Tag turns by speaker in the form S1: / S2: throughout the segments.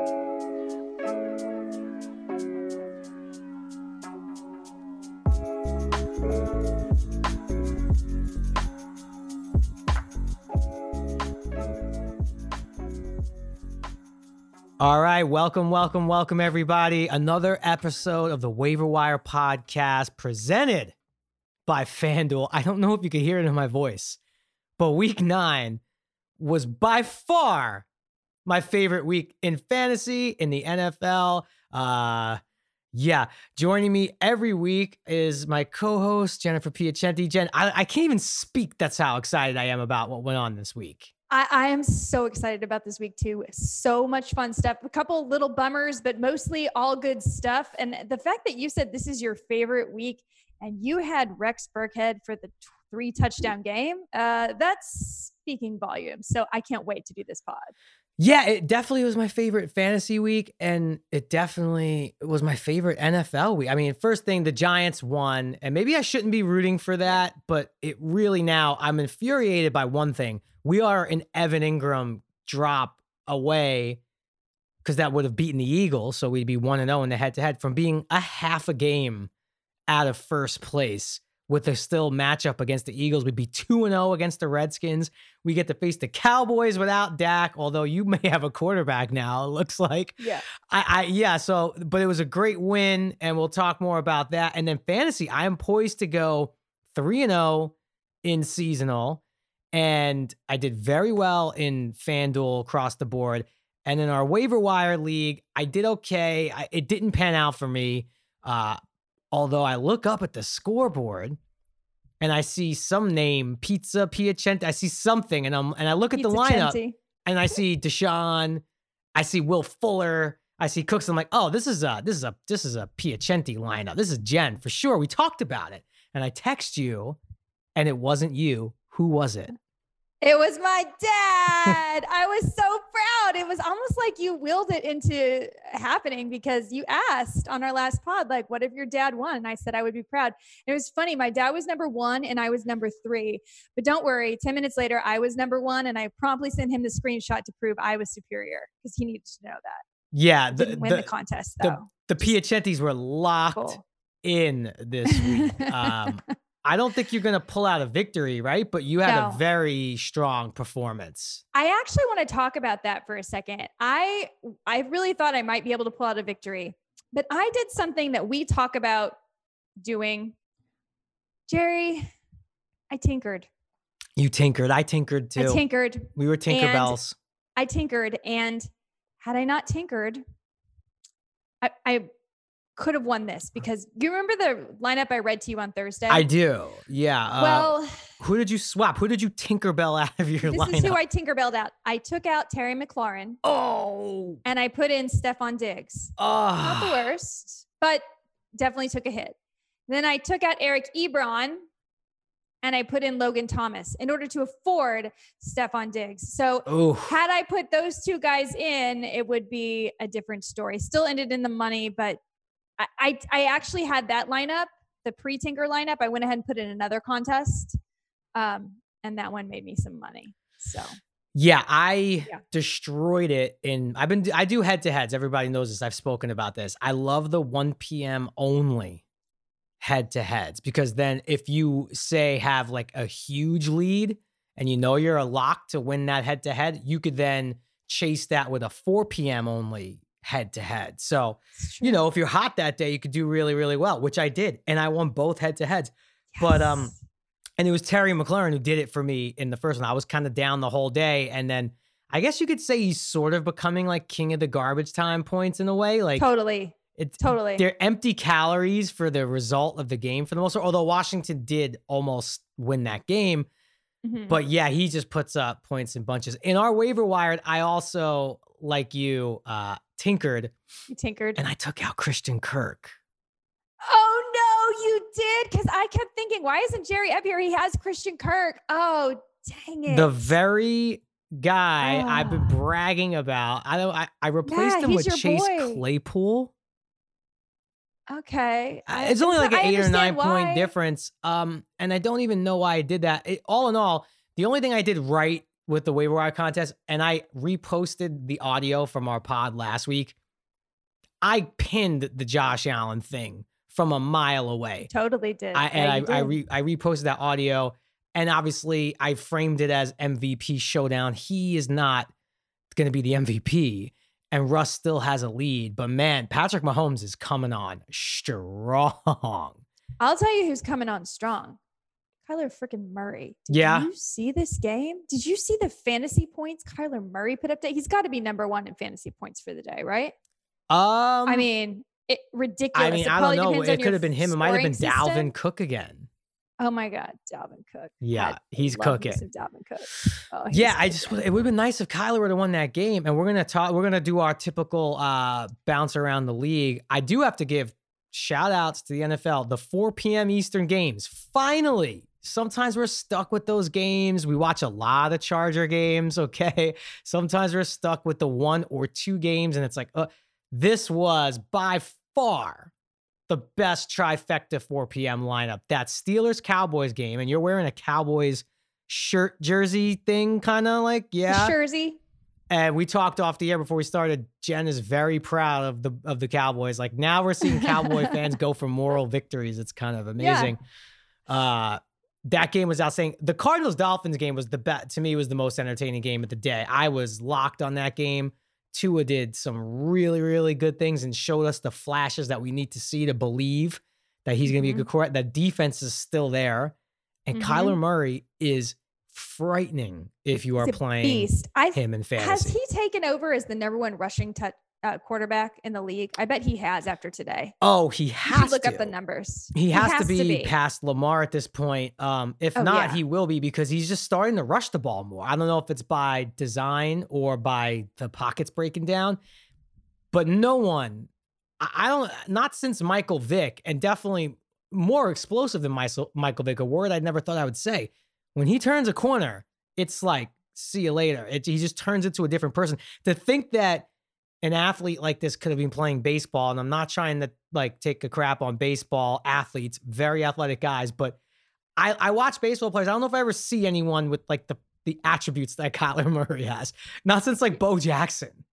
S1: All right, welcome, welcome, welcome, everybody. Another episode of the Waiver Wire podcast presented by FanDuel. I don't know if you can hear it in my voice, but week nine was by far my favorite week in fantasy, in the NFL. Uh, yeah, joining me every week is my co-host Jennifer Piacenti. Jen, I, I can't even speak. That's how excited I am about what went on this week.
S2: I, I, am so excited about this week too. So much fun stuff. A couple little bummers, but mostly all good stuff. And the fact that you said this is your favorite week and you had Rex Burkhead for the three touchdown game, uh, that's speaking volumes. So I can't wait to do this pod.
S1: Yeah, it definitely was my favorite fantasy week, and it definitely was my favorite NFL week. I mean, first thing, the Giants won, and maybe I shouldn't be rooting for that, but it really now I'm infuriated by one thing. We are an Evan Engram drop away because that would have beaten the Eagles, so we'd be one and zero in the head to head from being a half a game out of first place with a still matchup against the Eagles. We'd be 2 0 against the Redskins. We get to face the Cowboys without Dak, although you may have a quarterback now, it looks like.
S2: Yeah.
S1: I, I yeah, so but it was a great win, and we'll talk more about that. And then fantasy, I am poised to go 3 0 in seasonal. And I did very well in FanDuel across the board. And in our waiver wire league, I did okay. I, it didn't pan out for me. Uh, Although I look up at the scoreboard and I see some name, Pizza Piacenti. I see something, and I'm and I look at the lineup and I see Deshaun, I see Will Fuller, I see Cooks. I'm like, oh, this is a this is a this is a Piacenti lineup. This is Jen for sure. We talked about it, and I text you, and it wasn't you. Who was it?
S2: It was my dad. I was so proud. It was almost like you willed it into happening because you asked on our last pod, like, what if your dad won? And I said I would be proud. it was funny. My dad was number one and I was number three. But don't worry, 10 minutes later, I was number one and I promptly sent him the screenshot to prove I was superior because he needed to know that.
S1: Yeah.
S2: The, didn't win the, the contest though.
S1: The, the Piacentis were locked cool. in this week. Um, I don't think you're going to pull out a victory, right? But you had no. a very strong performance.
S2: I actually want to talk about that for a second. I I really thought I might be able to pull out a victory, but I did something that we talk about doing. Jerry, I tinkered.
S1: You tinkered. I tinkered too.
S2: I tinkered.
S1: We were Tinkerbells.
S2: I tinkered, and had I not tinkered, I, I could have won this because you remember the lineup I read to you on Thursday?
S1: I do. Yeah.
S2: Uh, well,
S1: who did you swap? Who did you Tinkerbell out of your
S2: this
S1: lineup?
S2: This is who I Tinkerbelled out. I took out Terry McLaurin.
S1: Oh.
S2: And I put in Stefon Diggs.
S1: Oh.
S2: Not the worst, but definitely took a hit. Then I took out Eric Ebron and I put in Logan Thomas in order to afford Stefon Diggs. So had I put those two guys in, it would be a different story. Still ended in the money, but I, I, actually had that lineup, the pre Tinker lineup. I went ahead and put in another contest, um, and that one made me some money. So
S1: yeah, I yeah. destroyed it. In I've been I do head to heads. Everybody knows this. I've spoken about this. I love the 1 p.m. only head to heads because then if you say have like a huge lead and you know you're a lock to win that head to head, you could then chase that with a 4 p.m. only head to head. So, you know, if you're hot that day, you could do really, really well, which I did. And I won both head to heads. Yes. But, um, and it was Terry McLaurin who did it for me in the first one. I was kind of down the whole day. And then I guess you could say he's sort of becoming like king of the garbage time points in a way. Like,
S2: totally.
S1: It's
S2: totally.
S1: They're empty calories for the result of the game for the most part. Although Washington did almost win that game. Mm-hmm. But yeah, he just puts up points in bunches. In our waiver wired, I also, like you, uh, tinkered.
S2: You tinkered.
S1: And I took out Christian Kirk.
S2: Oh no, you did. Cause I kept thinking, why isn't Jerry up here? He has Christian Kirk. Oh, dang it.
S1: The very guy. I've been ah. bragging about. I don't I, I replaced yeah, him with Chase boy. Claypool.
S2: Okay.
S1: Uh, it's only like an eight or nine why. point difference. Um, and I don't even know why I did that. It, all in all, the only thing I did right with the waiver wire contest, and I reposted the audio from our pod last week. I pinned the Josh Allen thing from a mile away.
S2: Totally did.
S1: I, and
S2: you
S1: I I, re, I reposted that audio, and obviously I framed it as MVP showdown. He is not going to be the MVP, and Russ still has a lead. But man, Patrick Mahomes is coming on strong.
S2: I'll tell you who's coming on strong. Kyler freaking Murray. Did
S1: Yeah.
S2: you see this game? Did you see the fantasy points Kyler Murray put up? Today? He's got to be number one in fantasy points for the day, right?
S1: Um,
S2: I mean, it ridiculous.
S1: I mean,
S2: It
S1: I don't know. It could have been him. It might have been Dalvin
S2: system.
S1: Cook again.
S2: Oh my God, Dalvin Cook.
S1: Yeah,
S2: God,
S1: he's cooking.
S2: Dalvin Cook. Oh,
S1: Yeah, I just it would have been nice if Kyler would have won that game. And we're gonna talk. We're gonna do our typical uh bounce around the league. I do have to give shout outs to the NFL. The 4 p.m. Eastern games. Finally, sometimes we're stuck with those games. We watch a lot of Charger games. Okay, sometimes we're stuck with the one or two games, and it's like, uh, this was by far the best trifecta 4 p.m. lineup. That Steelers Cowboys game, and you're wearing a Cowboys shirt jersey thing, kind of like, yeah.
S2: Jersey.
S1: And we talked off the air before we started. Jen is very proud of the of the Cowboys. Like now we're seeing Cowboy fans go for moral victories. It's kind of amazing. Uh that game was outstanding. The Cardinals Dolphins game was the best to me was the most entertaining game of the day. I was locked on that game. Tua did some really, really good things and showed us the flashes that we need to see to believe that he's going to be a
S2: Mhm.
S1: good quarterback. That defense is still there, and
S2: Mhm.
S1: Kyler Murray is frightening if you are playing
S2: beast. I
S1: him in
S2: has he taken over as the number one rushing tou- uh, quarterback in the league? I bet he has after today.
S1: oh, he has
S2: look
S1: to.
S2: up the numbers.
S1: He has, to, be past Lamar at this point. Um, if
S2: Oh,
S1: not,
S2: yeah.
S1: he will be because he's just starting to rush the ball more. I don't know if it's by design or by the pockets breaking down, but no one, I, I don't, not since Michael Vick, and definitely more explosive than Michael, Michael Vick, a word I never thought I would say. When he turns a corner, it's like, see you later. It, he just turns into a different person. To think that an athlete like this could have been playing baseball, and I'm not trying to like take a crap on baseball athletes, very athletic guys, but I, I watch baseball players. I don't know if I ever see anyone with like the the attributes that Kyler Murray has. Not since like Bo Jackson.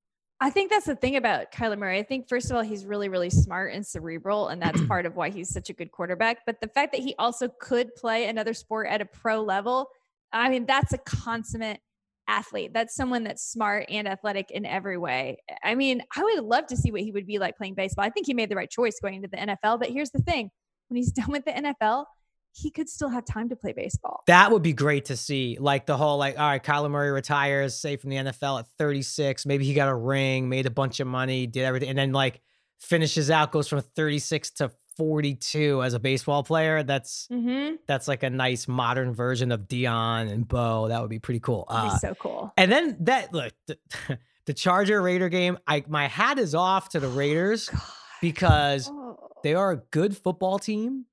S2: I think that's the thing about Kyler Murray. I think first of all, he's really, really smart and cerebral, and that's part of why he's such a good quarterback. But the fact that he also could play another sport at a pro level, I mean, that's a consummate athlete. That's someone that's smart and athletic in every way. I mean, I would love to see what he would be like playing baseball. I think he made the right choice going into the NFL. But here's the thing: when he's done with the NFL, he could still have time to play baseball.
S1: That would be great to see. Like the whole like, all right, Kyler Murray retires, say from the NFL at 36. Maybe he got a ring, made a bunch of money, did everything, and then like finishes out, goes from 36 to 42 as a baseball player. That's
S2: Mm-hmm.
S1: that's like a nice modern version of Deion and Bo. That would be pretty cool. Uh,
S2: so cool.
S1: And then that look, the, the Charger Raider game. I my hat is off to the Raiders
S2: God.
S1: because
S2: Oh.
S1: they are a good football team,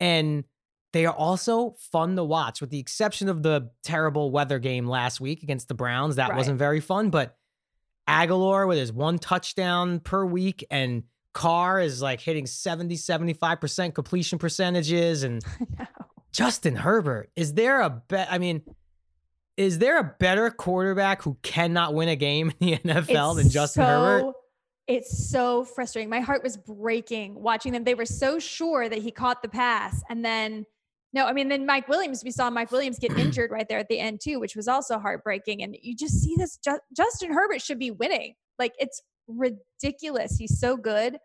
S1: and they are also fun to watch. With the exception of the terrible weather game last week against the Browns, that
S2: Right.
S1: wasn't very fun. But Agholor with his one touchdown per week and Carr is like hitting 70, 75% completion percentages and
S2: No.
S1: Justin Herbert, is there a bet? I mean, is there a better quarterback who cannot win a game in the NFL than
S2: It's
S1: Justin Herbert?
S2: so- It's so frustrating. My heart was breaking watching them. They were so sure that he caught the pass. And then, no, I mean, then Mike Williams, we saw Mike Williams get injured right there at the end, too, which was also heartbreaking. And you just see this Ju- Justin Herbert should be winning. Like, it's ridiculous. He's so good.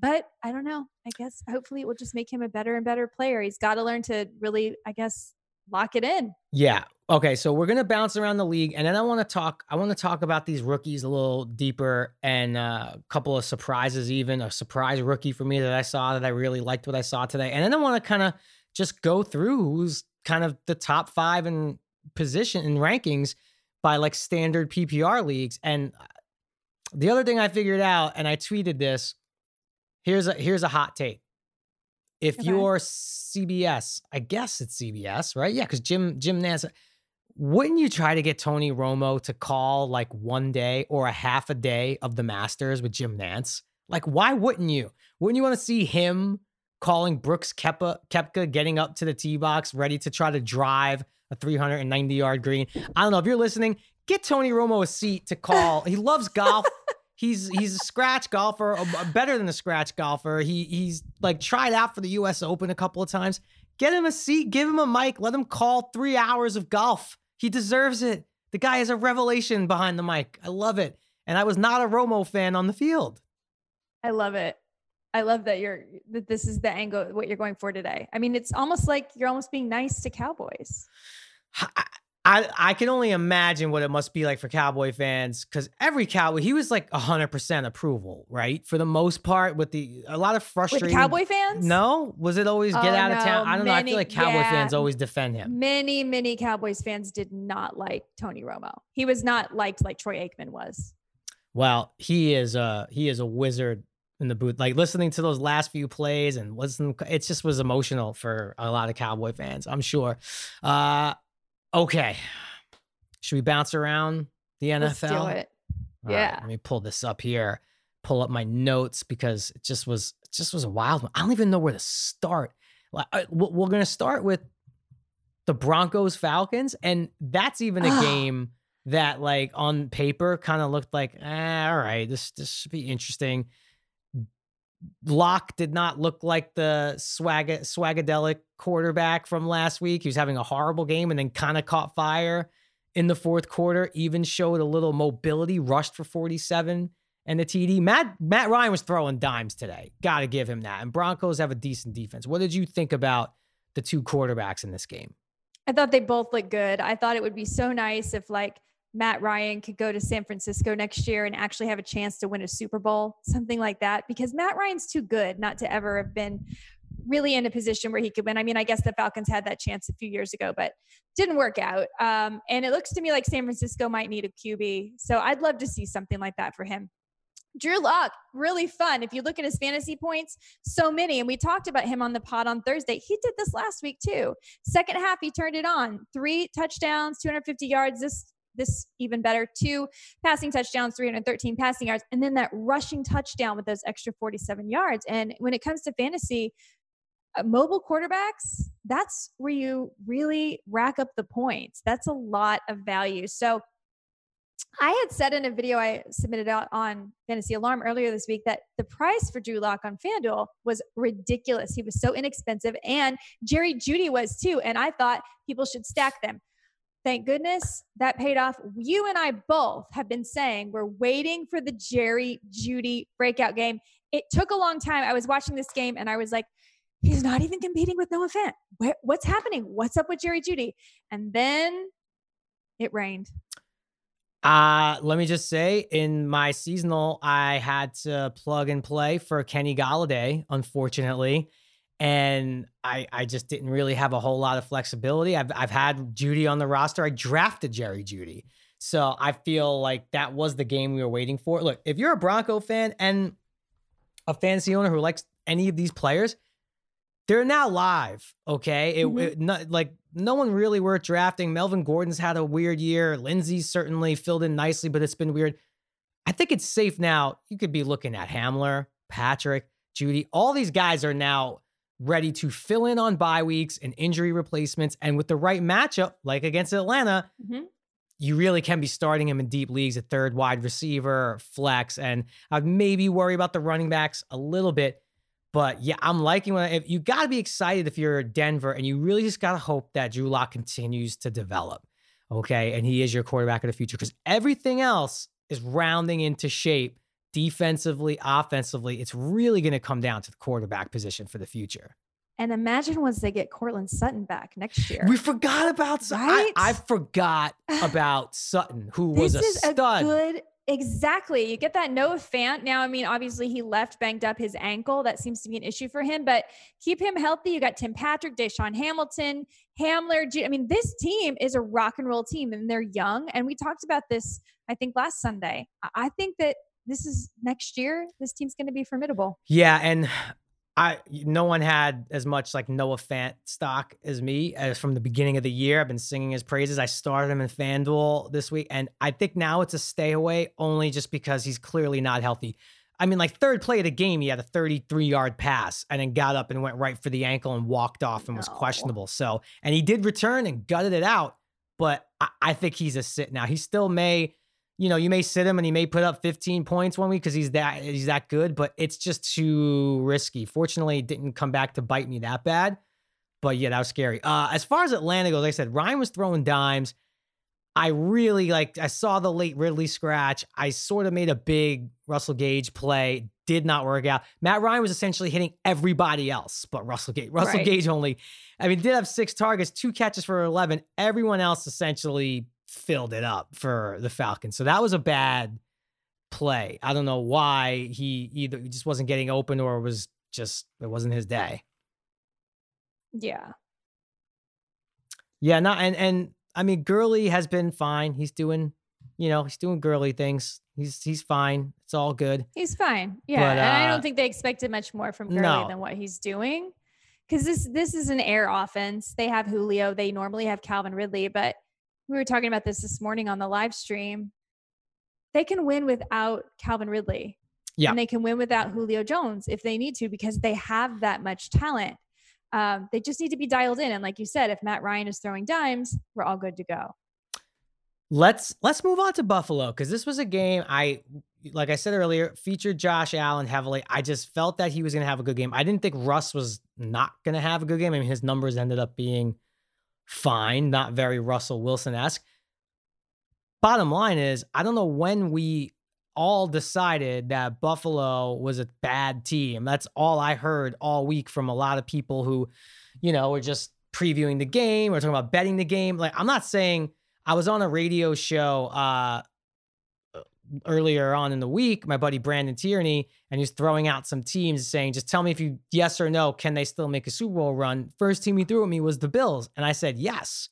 S2: But I don't know. I guess hopefully it will just make him a better and better player. He's got to learn to really, I guess, lock it in.
S1: Yeah. Okay. So we're gonna bounce around the league, and then I want to talk. I want to talk about these rookies a little deeper, and uh, a couple of surprises. Even a surprise rookie for me that I saw that I really liked what I saw today, and then I want to kind of just go through who's kind of the top five in position in rankings by like standard PPR leagues. And the other thing I figured out, and I tweeted this. Here's a here's a hot take. If
S2: Okay.
S1: you're CBS, I guess it's CBS, right? Yeah, because Jim Jim Nantz, wouldn't you try to get Tony Romo to call like one day or a half a day of the Masters with Jim Nantz? Like, why wouldn't you? Wouldn't you want to see him calling Brooks Koepka, Koepka getting up to the tee box, ready to try to drive a 390 yard green. I don't know if you're listening. Get Tony Romo a seat to call. he loves golf. He's he's a scratch golfer, better than a scratch golfer. He he's like tried out for the U.S. Open a couple of times. Get him a seat, give him a mic, let him call three hours of golf. He deserves it. The guy is a revelation behind the mic. I love it. And I was not a Romo fan on the field.
S2: I love it. I love that you're that this is the angle what you're going for today. I mean, it's almost like you're almost being nice to Cowboys.
S1: I I I can only imagine what it must be like for Cowboy fans because every Cowboy he was like hundred percent approval, right? For the most part, with the a lot of frustration.
S2: Cowboy fans?
S1: No, was it always get oh, out of town? I don't many, know. I feel like Cowboy yeah, fans always defend him.
S2: Many many Cowboys fans did not like Tony Romo. He was not liked like Troy Aikman was.
S1: Well, he is a he is a wizard in the booth. Like listening to those last few plays and listen, it just was emotional for a lot of Cowboy fans. I'm sure. Uh, Okay. Should we bounce around the NFL? Let's
S2: do it. All yeah.
S1: Right, let me pull this up here. Pull up my notes because it just was it just was a wild one. I don't even know where to start. Like, We're going to start with the Broncos Falcons, and that's even a game that, like on paper, kind of looked like, eh, all right, this this should be interesting. Lock did not look like the swag swagadelic quarterback from last week. He was having a horrible game and then kind of caught fire in the fourth quarter. Even showed a little mobility, rushed for 47 and the TD. Matt Matt Ryan was throwing dimes today. Got to give him that. And Broncos have a decent defense. What did you think about the two quarterbacks in this game?
S2: I thought they both looked good. I thought it would be so nice if like Matt Ryan could go to San Francisco next year and actually have a chance to win a Super Bowl, something like that, because Matt Ryan's too good not to ever have been really in a position where he could win. I mean, I guess the Falcons had that chance a few years ago, but didn't work out. Um, and it looks to me like San Francisco might need a QB. So I'd love to see something like that for him. Drew Lock, really fun. If you look at his fantasy points, so many. And we talked about him on the pod on Thursday. He did this last week too. Second half, he turned it on. Three touchdowns, 250 yards. This this even better. Two passing touchdowns, 313 passing yards, and then that rushing touchdown with those extra 47 yards. And when it comes to fantasy, uh, mobile quarterbacks, that's where you really rack up the points. That's a lot of value. So I had said in a video I submitted out on Fantasy Alarm earlier this week that the price for Drew Lock on FanDuel was ridiculous. He was so inexpensive, and Jerry Jeudy was too. And I thought people should stack them. Thank goodness that paid off. You and I both have been saying we're waiting for the Jerry Jeudy breakout game. It took a long time. I was watching this game and I was like, he's not even competing with Noah Fant. what's happening? What's up with Jerry Jeudy? And then it rained.
S1: Uh, let me just say, in my seasonal, I had to plug and play for Kenny Golladay, unfortunately and I I just didn't really have a whole lot of flexibility. I've I've had Jeudy on the roster. I drafted Jerry Jeudy. So I feel like that was the game we were waiting for. Look, if you're a Bronco fan and a fantasy owner who likes any of these players, they're now live. Okay, it, mm-hmm. it not, like no one really worth drafting. Melvin Gordon's had a weird year. Lindsay's certainly filled in nicely, but it's been weird. I think it's safe now. You could be looking at Hamler, Patrick, Jeudy. All these guys are now ready to fill in on bye weeks and injury replacements. And with the right matchup, like against Atlanta, mm-hmm. you really can be starting him in deep leagues at third wide receiver, flex, and I'd maybe worry about the running backs a little bit. But yeah, I'm liking when if you got to be excited if you're Denver, and you really just got to hope that Drew Lock continues to develop. Okay. And he is your quarterback of the future because everything else is rounding into shape defensively, offensively, it's really going to come down to the quarterback position for the future.
S2: And imagine once they get Courtland Sutton back next year.
S1: We forgot about Sutton. Right? I, I, forgot about Sutton, who was a stud.
S2: A good, exactly. You get that Noah Fant. Now, I mean, obviously he left banged up his ankle. That seems to be an issue for him, but keep him healthy. You got Tim Patrick, DaeSean Hamilton, Hamler. I mean, this team is a rock and roll team and they're young. And we talked about this, I think, last Sunday. I think that this is next year. This team's going to be formidable.
S1: Yeah, and I no one had as much like Noah Fant stock as me as from the beginning of the year. I've been singing his praises. I started him in FanDuel this week, and I think now it's a stay away only just because he's clearly not healthy. I mean, like third play of the game, he had a 33 yard pass and then got up and went right for the ankle and walked off and was
S2: No.
S1: questionable. So, and he did return and gutted it out, but I, I think he's a sit now. He still may, you know, you may sit him and he may put up 15 points one week because he's that he's that good, but it's just too risky. Fortunately, it didn't come back to bite me that bad. But yeah, that was scary. Uh, as far as Atlanta goes, like I said, Ryan was throwing dimes. I really like I saw the late Ridley scratch. I sort of made a big Russell Gage play. Did not work out. Matt Ryan was essentially hitting everybody else but Russell Gage. Russell
S2: Right.
S1: Gage only, I mean, did have six targets, two catches for 11. Everyone else essentially filled it up for the Falcons. So that was a bad play. I don't know why he either just wasn't getting open or was just it wasn't his day.
S2: Yeah.
S1: Yeah, not and and I mean Gurley has been fine. He's doing, you know, he's doing girly things. He's he's fine. It's all good.
S2: He's fine. Yeah.
S1: But,
S2: and I
S1: uh,
S2: don't think they expected much more from Gurley
S1: no.
S2: than what he's doing. Because this this is an air offense. They have Julio. They normally have Calvin Ridley, but we were talking about this this morning on the live stream. They can win without Calvin Ridley.
S1: Yeah.
S2: And they can win without Julio Jones if they need to because they have that much talent. Um, they just need to be dialed in. And like you said, if Matt Ryan is throwing dimes, we're all good to go.
S1: Let's let's move on to Buffalo because this was a game I like I said earlier featured Josh Allen heavily. I just felt that he was going to have a good game. I didn't think Russ was not going to have a good game. I mean, his numbers ended up being fine, not very Russell Wilson esque. Bottom line is, I don't know when we all decided that Buffalo was a bad team. That's all I heard all week from a lot of people who, you know, were just previewing the game or talking about betting the game. Like, I'm not saying I was on a radio show uh earlier on in the week, my buddy Brandon Tierney, and he's throwing out some teams saying, just tell me if you yes or no, can they still make a Super Bowl run? First team he threw at me was the Bills. And I said yes.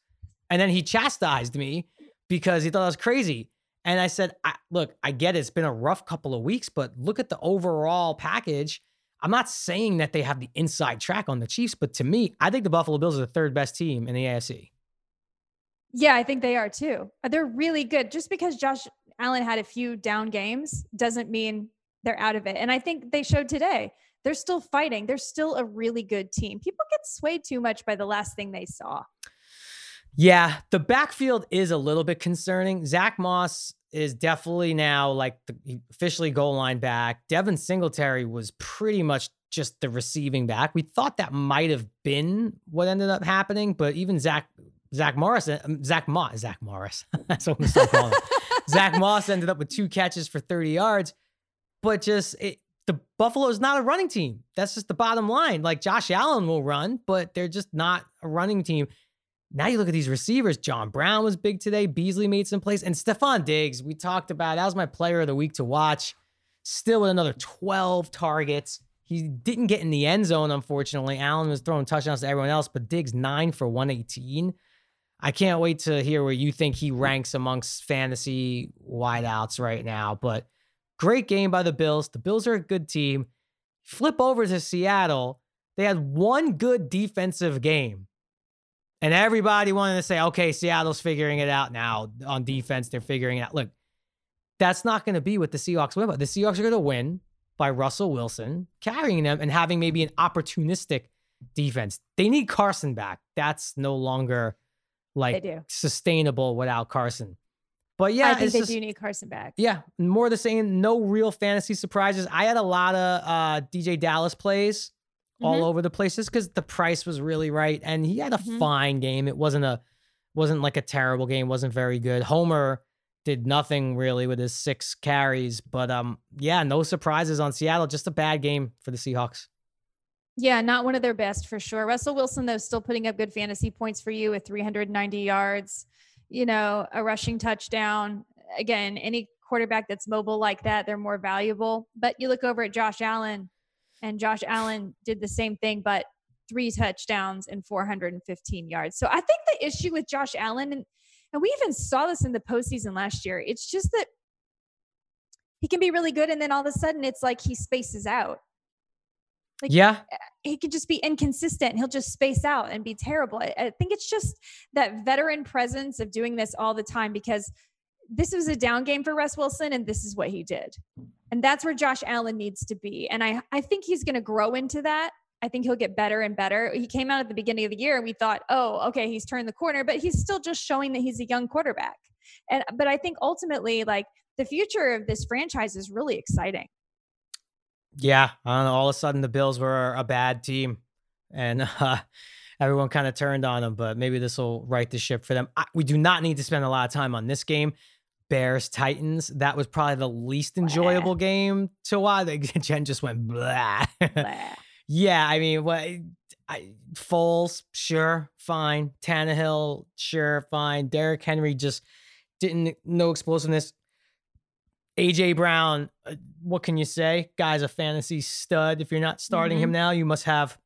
S1: And then he chastised me because he thought I was crazy. And I said, I, look, I get it. It's been a rough couple of weeks, but look at the overall package. I'm not saying that they have the inside track on the Chiefs, but to me, I think the Buffalo Bills are the third best team in the AFC.
S2: Yeah, I think they are too. They're really good. Just because Josh Allen had a few down games doesn't mean they're out of it. And I think they showed today they're still fighting. They're still a really good team. People get swayed too much by the last thing they saw.
S1: Yeah, the backfield is a little bit concerning. Zach Moss is definitely now like the officially goal line back. Devin Singletary was pretty much just the receiving back. We thought that might have been what ended up happening, but even Zach Zach Morris, um, Zach Moss, Zach Morris. That's what I'm still calling him. Zach Moss ended up with two catches for 30 yards, but just it, the Buffalo is not a running team. That's just the bottom line. Like Josh Allen will run, but they're just not a running team. Now you look at these receivers. John Brown was big today. Beasley made some plays. And Stefon Diggs, we talked about. That was my player of the week to watch. Still with another 12 targets. He didn't get in the end zone, unfortunately. Allen was throwing touchdowns to everyone else, but Diggs nine for 118. I can't wait to hear where you think he ranks amongst fantasy wideouts right now. But great game by the Bills. The Bills are a good team. Flip over to Seattle. They had one good defensive game. And everybody wanted to say, okay, Seattle's figuring it out now on defense. They're figuring it out. Look, that's not going to be what the Seahawks win. But the Seahawks are going to win by Russell Wilson carrying them and having maybe an opportunistic defense. They need Carson back. That's no longer like
S2: do.
S1: sustainable without Carson. But yeah,
S2: I think they
S1: just,
S2: do need Carson back.
S1: yeah, more the same. No real fantasy surprises. I had a lot of uh, DJ Dallas plays all
S2: Mhm.
S1: over the places because the price was really right, and he had a
S2: Mhm.
S1: fine game. It wasn't a wasn't like a terrible game. wasn't very good. Homer did nothing really with his six carries, but um, yeah, no surprises on Seattle. Just a bad game for the Seahawks.
S2: Yeah, not one of their best for sure. Russell Wilson, though, still putting up good fantasy points for you with 390 yards, you know, a rushing touchdown. Again, any quarterback that's mobile like that, they're more valuable. But you look over at Josh Allen, and Josh Allen did the same thing, but three touchdowns and 415 yards. So I think the issue with Josh Allen, and, and we even saw this in the postseason last year, it's just that he can be really good. And then all of a sudden, it's like he spaces out Like,
S1: yeah, eh,
S2: he could just be inconsistent. He'll just space out and be terrible. I, I think it's just that veteran presence of doing this all the time because this was a down game for Russ Wilson, and this is what he did. And that's where Josh Allen needs to be. And I, I think he's going to grow into that. I think he'll get better and better. He came out at the beginning of the year and we thought, oh, okay, he's turned the corner, but he's still just showing that he's a young quarterback. And but I think ultimately, like the future of this franchise is really exciting.
S1: Yeah, all of a sudden the Bills were a bad team, and uh, everyone kind of turned on them. But maybe this will right the ship for them. I, we do not need to spend a lot of time on this game. Bears Titans. That was probably the least enjoyable blah. game to watch. Jen just went blah. blah. yeah, I mean, what? I, Foles, sure, fine. Tannehill, sure, fine. Derrick Henry just didn't no explosiveness. AJ Brown, uh, what can you say? Guy's a fantasy stud. If you're not starting mm-hmm. him now, you must have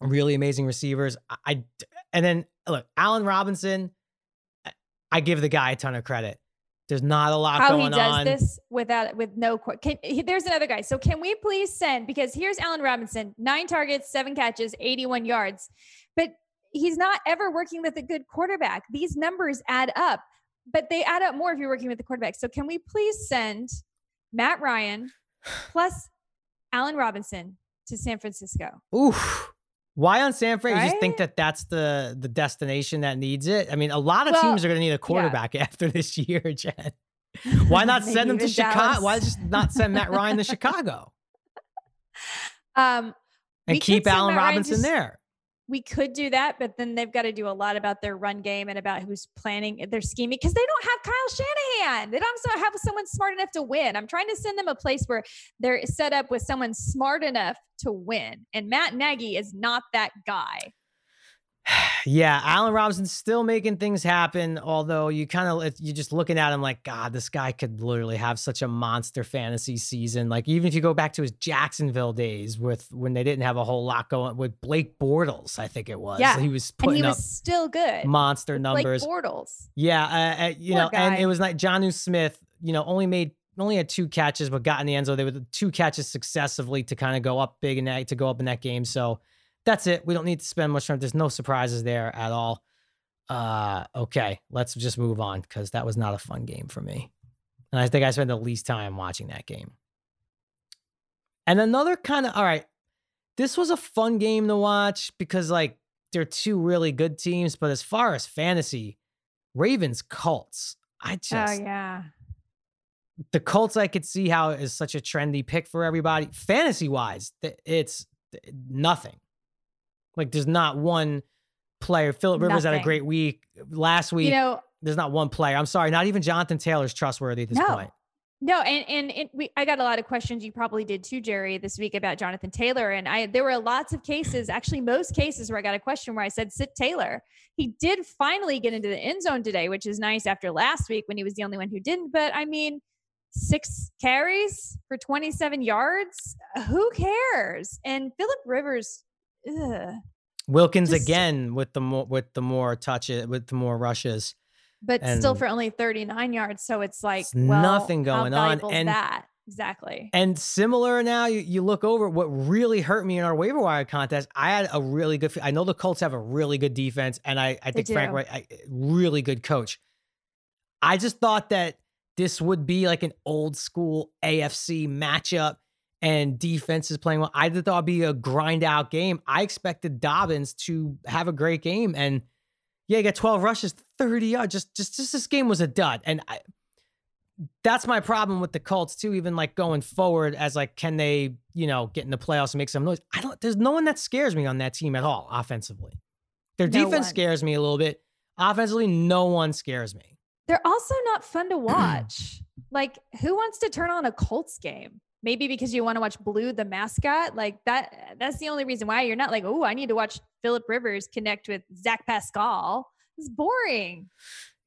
S1: really amazing receivers. I, I and then look, Allen Robinson. I give the guy a ton of credit. There's not a lot
S2: How
S1: going
S2: on. How
S1: he
S2: does this without with no can, he, there's another guy. So can we please send because here's Allen Robinson, 9 targets, 7 catches, 81 yards. But he's not ever working with a good quarterback. These numbers add up but they add up more if you're working with the quarterback. So can we please send Matt Ryan plus Allen Robinson to San Francisco?
S1: Oof. Why on San Fran? Right? You just think that that's the the destination that needs it? I mean, a lot of well, teams are going to need a quarterback yeah. after this year, Jen. Why not send them to Chicago? Why just not send Matt Ryan to Chicago? Um, and keep Allen Robinson to, there
S2: we could do that, but then they've got to do a lot about their run game and about who's planning uh, their scheming because they don't have Kyle Shanahan. They don't have someone smart enough to win. I'm trying to send them a place where they're set up with someone smart enough to win. And Matt Nagy is not that guy.
S1: yeah, Allen Robinson's still making things happen. Although you kind of you're just looking at him like, God, this guy could literally have such a monster fantasy season. Like even if you go back to his Jacksonville days with when they didn't have a whole lot going with Blake Bortles, I think it was.
S2: Yeah,
S1: he was putting
S2: and he
S1: was
S2: still good.
S1: Monster numbers.
S2: Blake Bortles.
S1: Yeah, uh, uh, you Poor know, guy. and it was like Jonnu Smith. You know, only made only had two catches, but got in the end zone. They were two catches successively to kind of go up big in that to go up in that game. So that's it. We don't need to spend much time. There's no surprises there at all. Uh, okay, let's just move on because that was not a fun game for me. And I think I spent the least time watching that game. And another kind of, all right, this was a fun game to watch because, like, they're two really good teams. But as far as fantasy, Ravens Colts, I oh, just.
S2: Oh, yeah.
S1: The Colts, I could see how is such a trendy pick for everybody. Fantasy wise, it's nothing. Like there's not one player. Philip Rivers Nothing. had a great week last week. You know, there's not one player. I'm sorry, not even Jonathan Taylor's trustworthy at this
S2: no.
S1: point.
S2: No, and and it, we I got a lot of questions. You probably did too, Jerry, this week about Jonathan Taylor. And I there were lots of cases, actually most cases where I got a question where I said sit Taylor. He did finally get into the end zone today, which is nice after last week when he was the only one who didn't. But I mean, six carries for 27 yards. Who cares? And Philip Rivers ugh.
S1: Wilkins Just, again with the more with the more touches with the more rushes,
S2: but and still for only 39 yards. So it's like it's well, nothing going on. And that exactly.
S1: And similar now, you, you look over what really hurt me in our waiver wire contest. I had a really good. I know the Colts have a really good defense, and I I think Frank Right, I, really good coach. I just thought that this would be like an old school AFC matchup and defense is playing well. I thought it'd be a grind out game. I expected Dobbins to have a great game, and yeah, he got 12 rushes, 30 yards. Just, just, just this game was a dud, and I, that's my problem with the Colts too. Even like going forward, as like, can they, you know, get in the playoffs and make some noise? I don't. There's no one that scares me on that team at all offensively. Their no defense one. scares me a little bit. Offensively, no one scares me.
S2: They're also not fun to watch. like, who wants to turn on a Colts game? Maybe because you want to watch Blue the mascot, like that. That's the only reason why you're not like, oh, I need to watch Philip Rivers connect with Zach Pascal. It's boring.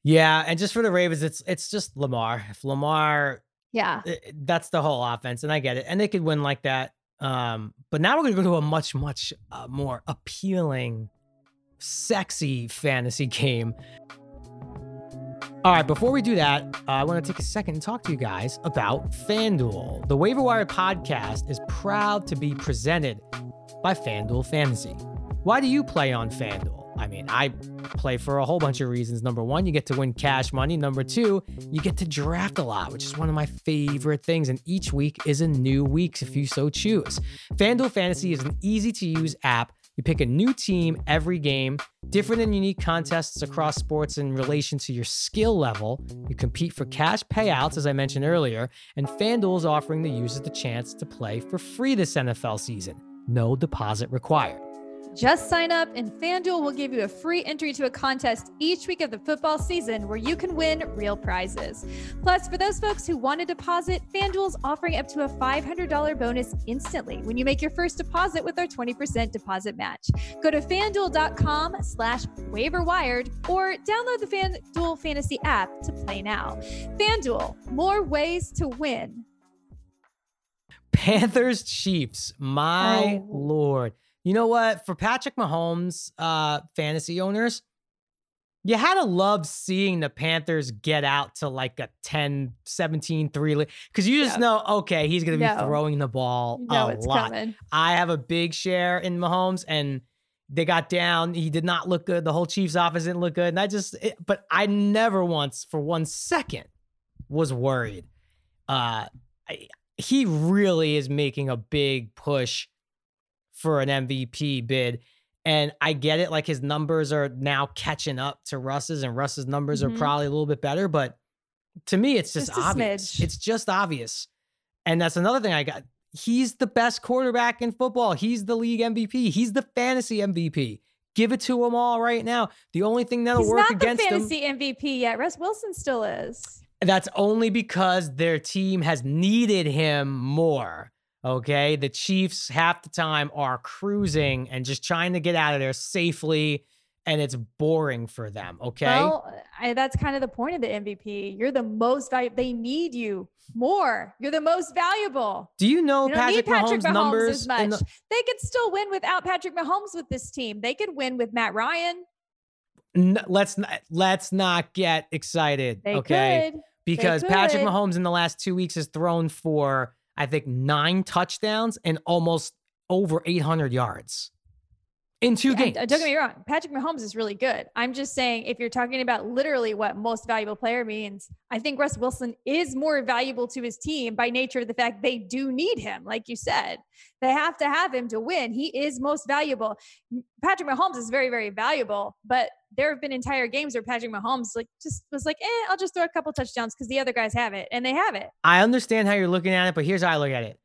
S1: Yeah, and just for the Ravens, it's it's just Lamar. If Lamar,
S2: yeah,
S1: it, eh, that's the whole offense, and I get it, and they could win like that. Um, but now we're gonna go to a much much uh, more appealing, sexy fantasy game. All right, before we do that, uh, I want to take a second and talk to you guys about FanDuel. The Waiver Wire podcast is proud to be presented by FanDuel Fantasy. Why do you play on FanDuel? I mean, I play for a whole bunch of reasons. Number one, you get to win cash money. Number two, you get to draft a lot, which is one of my favorite things. And each week is a new week if you so choose. FanDuel Fantasy is an easy to use app. You pick a new team every game, different and unique contests across sports in relation to your skill level. You compete for cash payouts, as I mentioned earlier, and FanDuel is offering the users the chance to play for free this NFL season. No deposit required.
S2: Just sign up, and FanDuel will give you a free entry to a contest each week of the football season where you can win real prizes. Plus, for those folks who want to deposit, FanDuel's offering up to a $500 bonus instantly when you make your first deposit with our 20% deposit match. Go to fanduel.com slash waiverwired or download the FanDuel Fantasy app to play now. FanDuel, more ways to win.
S1: Panthers Chiefs, my
S2: Oh.
S1: lord. You know what? For Patrick Mahomes, uh, fantasy owners, you had to love seeing the Panthers get out to like a 10, 17, 3 because you just know, okay, he's going to be
S2: No.
S1: throwing the ball
S2: know
S1: a lot.
S2: coming.
S1: I have a big share in Mahomes, and they got down. He did not look good. The whole Chiefs office didn't look good. And I just, it, but I never once for one second was worried. Uh, I, he really is making a big push for an MVP bid. And I get it, like his numbers are now catching up to Russ's, and Russ's numbers
S2: Mhm.
S1: are probably a little bit better. But to me, it's just,
S2: Just
S1: obvious. It's just obvious. And that's another thing I got. He's the best quarterback in football. He's the league MVP. He's the fantasy MVP. Give it to him all right now. The only thing that'll
S2: He's
S1: work
S2: not the
S1: against him.
S2: fantasy MVP yet. Russ Wilson still is.
S1: That's only because their team has needed him more. Okay. The Chiefs, half the time, are cruising and just trying to get out of there safely, and it's boring for them. Okay.
S2: Well, I, that's kind of the point of the MVP. You're the most valuable. They need you more. You're the most valuable.
S1: Do you know
S2: don't
S1: Patrick,
S2: Patrick
S1: Mahomes,
S2: Mahomes,
S1: numbers?
S2: as much.
S1: the-
S2: they could still win without Patrick Mahomes with this team. They could win with Matt Ryan.
S1: N- let's not, let's not get excited.
S2: They
S1: okay.
S2: could.
S1: because Patrick. Mahomes in the last two weeks has thrown for I think nine touchdowns and almost over 800 yards in two games.
S2: uh, Don't get me wrong. Patrick Mahomes is really good. I'm just saying, if you're talking about literally what most valuable player means, I think Russ Wilson is more valuable to his team by nature of the fact they do need him. Like you said, they have to have him to win. He is most valuable. Patrick Mahomes is very, very valuable, but there have been entire games where Patrick Mahomes like just was like, eh, I'll just throw a couple touchdowns because the other guys have it, and they have it.
S1: I understand how you're looking at it, but here's how I look at it.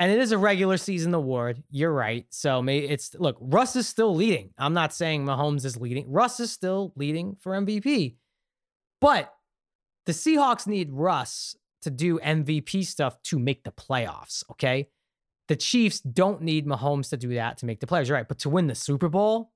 S1: And it is a regular season award. You're right. So maybe it's look, Russ is still leading. I'm not saying Mahomes is leading. Russ is still leading for MVP. But the Seahawks need Russ to do MVP stuff to make the playoffs. Okay. The Chiefs don't need Mahomes to do that to make the playoffs. You're right. But to win the Super Bowl,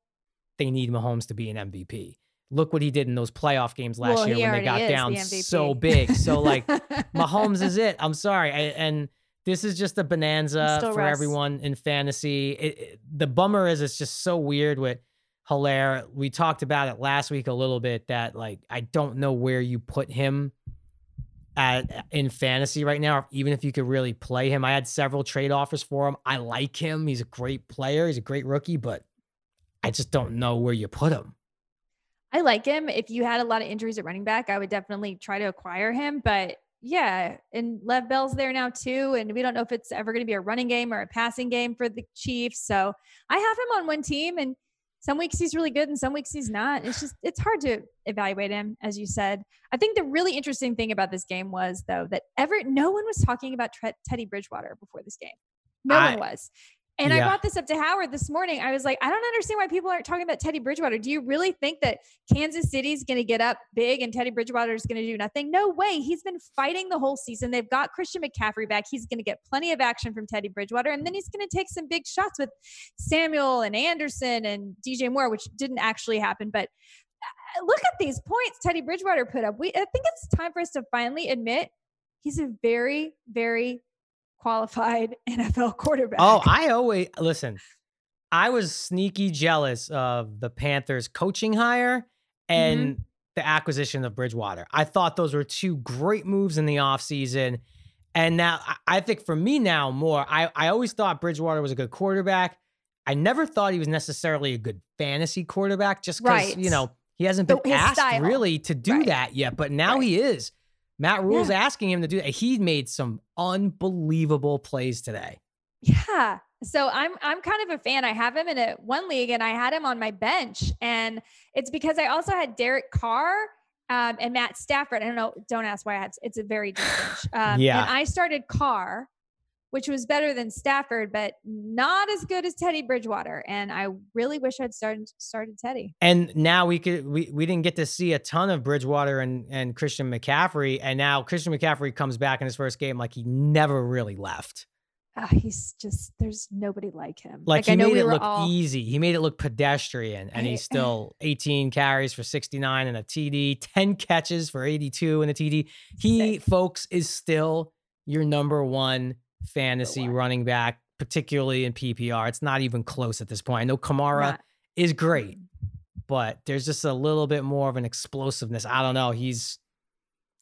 S1: they need Mahomes to be an MVP. Look what he did in those playoff games last
S2: Well,
S1: year when they got
S2: is the
S1: down so big. So like Mahomes is it. I'm sorry. I, and this is just a bonanza for
S2: Russ.
S1: everyone in fantasy. It, it- the bummer is it's just so weird with Helaire. We talked about it last week a little bit that like I don't know where you put him at in fantasy right now, even if you could really play him. I had several trade offers for him. I like him. He's a great player. He's a great rookie, but I just don't know where you put him.
S2: I like him. If you had a lot of injuries at running back, I would definitely try to acquire him. But yeah, and Lev Bell's there now too. And we don't know if it's ever going to be a running game or a passing game for the Chiefs. So I have him on one team and some weeks he's really good and some weeks he's not. It's just, it's hard to evaluate him, as you said. I think the really interesting thing about this game was, though, that ever no one was talking about Teddy Bridgewater before this game. No
S1: I-
S2: one was. And I brought this up to Howard this morning. I was like, I don't understand why people aren't talking about Teddy Bridgewater. Do you really think that Kansas City's going to get up big and Teddy Bridgewater is going to do nothing? No way. He's been fighting the whole season. They've got Christian McCaffrey back. He's going to get plenty of action from Teddy Bridgewater. And then he's going to take some big shots with Samuel and Anderson and DJ Moore, which didn't actually happen. But uh, look at these points Teddy Bridgewater put up. We, I think it's time for us to finally admit he's a very, very qualified NFL quarterback.
S1: Oh, I always listen. I was sneaky jealous of the Panthers coaching hire and mm-hmm. the acquisition of Bridgewater. I thought those were two great moves in the offseason. And now I- I think for me now more, I, I always thought Bridgewater was a good quarterback. I never thought he was necessarily a good fantasy quarterback just because,
S2: Right.
S1: you know, he hasn't been asked
S2: style.
S1: really to do
S2: Right.
S1: that yet, but now
S2: Right.
S1: he is. Matt Rhule's
S2: Yeah.
S1: asking him to do that. He made some unbelievable plays today.
S2: Yeah. So I'm I'm kind of a fan. I have him in a one league and I had him on my bench. And it's because I also had Derek Carr um, and Matt Stafford. I don't know, don't ask why I had it's a very deep bench. Um,
S1: Yeah.
S2: and I started Carr, which was better than Stafford, but not as good as Teddy Bridgewater. And I really wish I'd started started Teddy.
S1: And now we could we, we didn't get to see a ton of Bridgewater and, and Christian McCaffrey. And now Christian McCaffrey comes back in his first game like he never really left.
S2: Ah, he's just there's nobody like him.
S1: Like, he
S2: I know
S1: made
S2: we
S1: it look
S2: all
S1: easy. He made it look pedestrian. And he's still 18 carries for 69 and a TD, 10 catches for 82 and a TD. He,
S2: Sick.
S1: folks, is still your number one fantasy running back, particularly in PPR. It's not even close at this point. I know Kamara
S2: not-
S1: is great, but there's just a little bit more of an explosiveness. I don't know. He's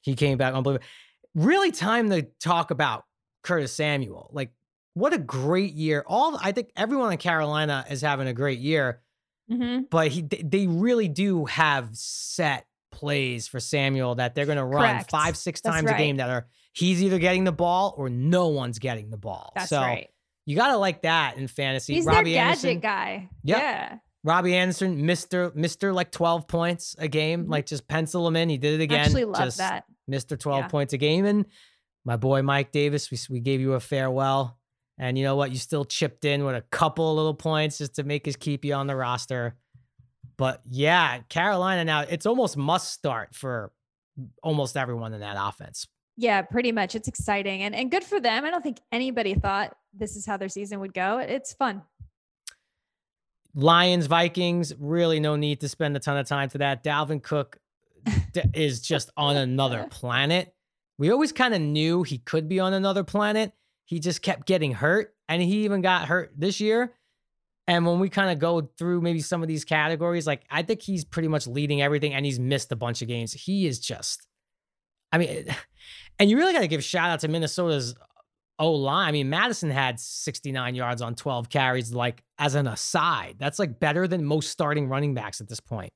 S1: he came back unbelievable. Really, time to talk about Curtis Samuel. Like, what a great year! All I think everyone in Carolina is having a great year,
S2: Mhm.
S1: but he they- really do have set plays for Samuel that they're going to run
S2: Correct.
S1: five six times a game that are he's either getting the ball or no one's getting the ball.
S2: That's
S1: so
S2: right.
S1: you got to like that in fantasy.
S2: He's
S1: Robbie
S2: their
S1: Anderson,
S2: gadget guy.
S1: Yep.
S2: Yeah.
S1: Robbie Anderson, Mister Mister, like twelve points a game,
S2: Mhm.
S1: like just pencil him in. He did it again.
S2: Actually love
S1: just
S2: that.
S1: Mister twelve
S2: Yeah.
S1: points a game, and my boy Mike Davis, we we gave you a farewell, and you know what? You still chipped in with a couple little points just to make us keep you on the roster. But yeah, Carolina now it's almost must start for almost everyone in that offense.
S2: Yeah, pretty much. It's exciting and, and good for them. I don't think anybody thought this is how their season would go. It's fun.
S1: Lions, Vikings, really no need to spend a ton of time to that. Dalvin Cook is just on another planet. We always kind of knew he could be on another planet. He just kept getting hurt, and he even got hurt this year. And when we kind of go through maybe some of these categories, like I think he's pretty much leading everything, and he's missed a bunch of games. He is just, I mean, and you really got to give shout out to Minnesota's uh, O line. I mean, Mattison had 69 yards on 12 carries, like as an aside. That's like better than most starting running backs at this point.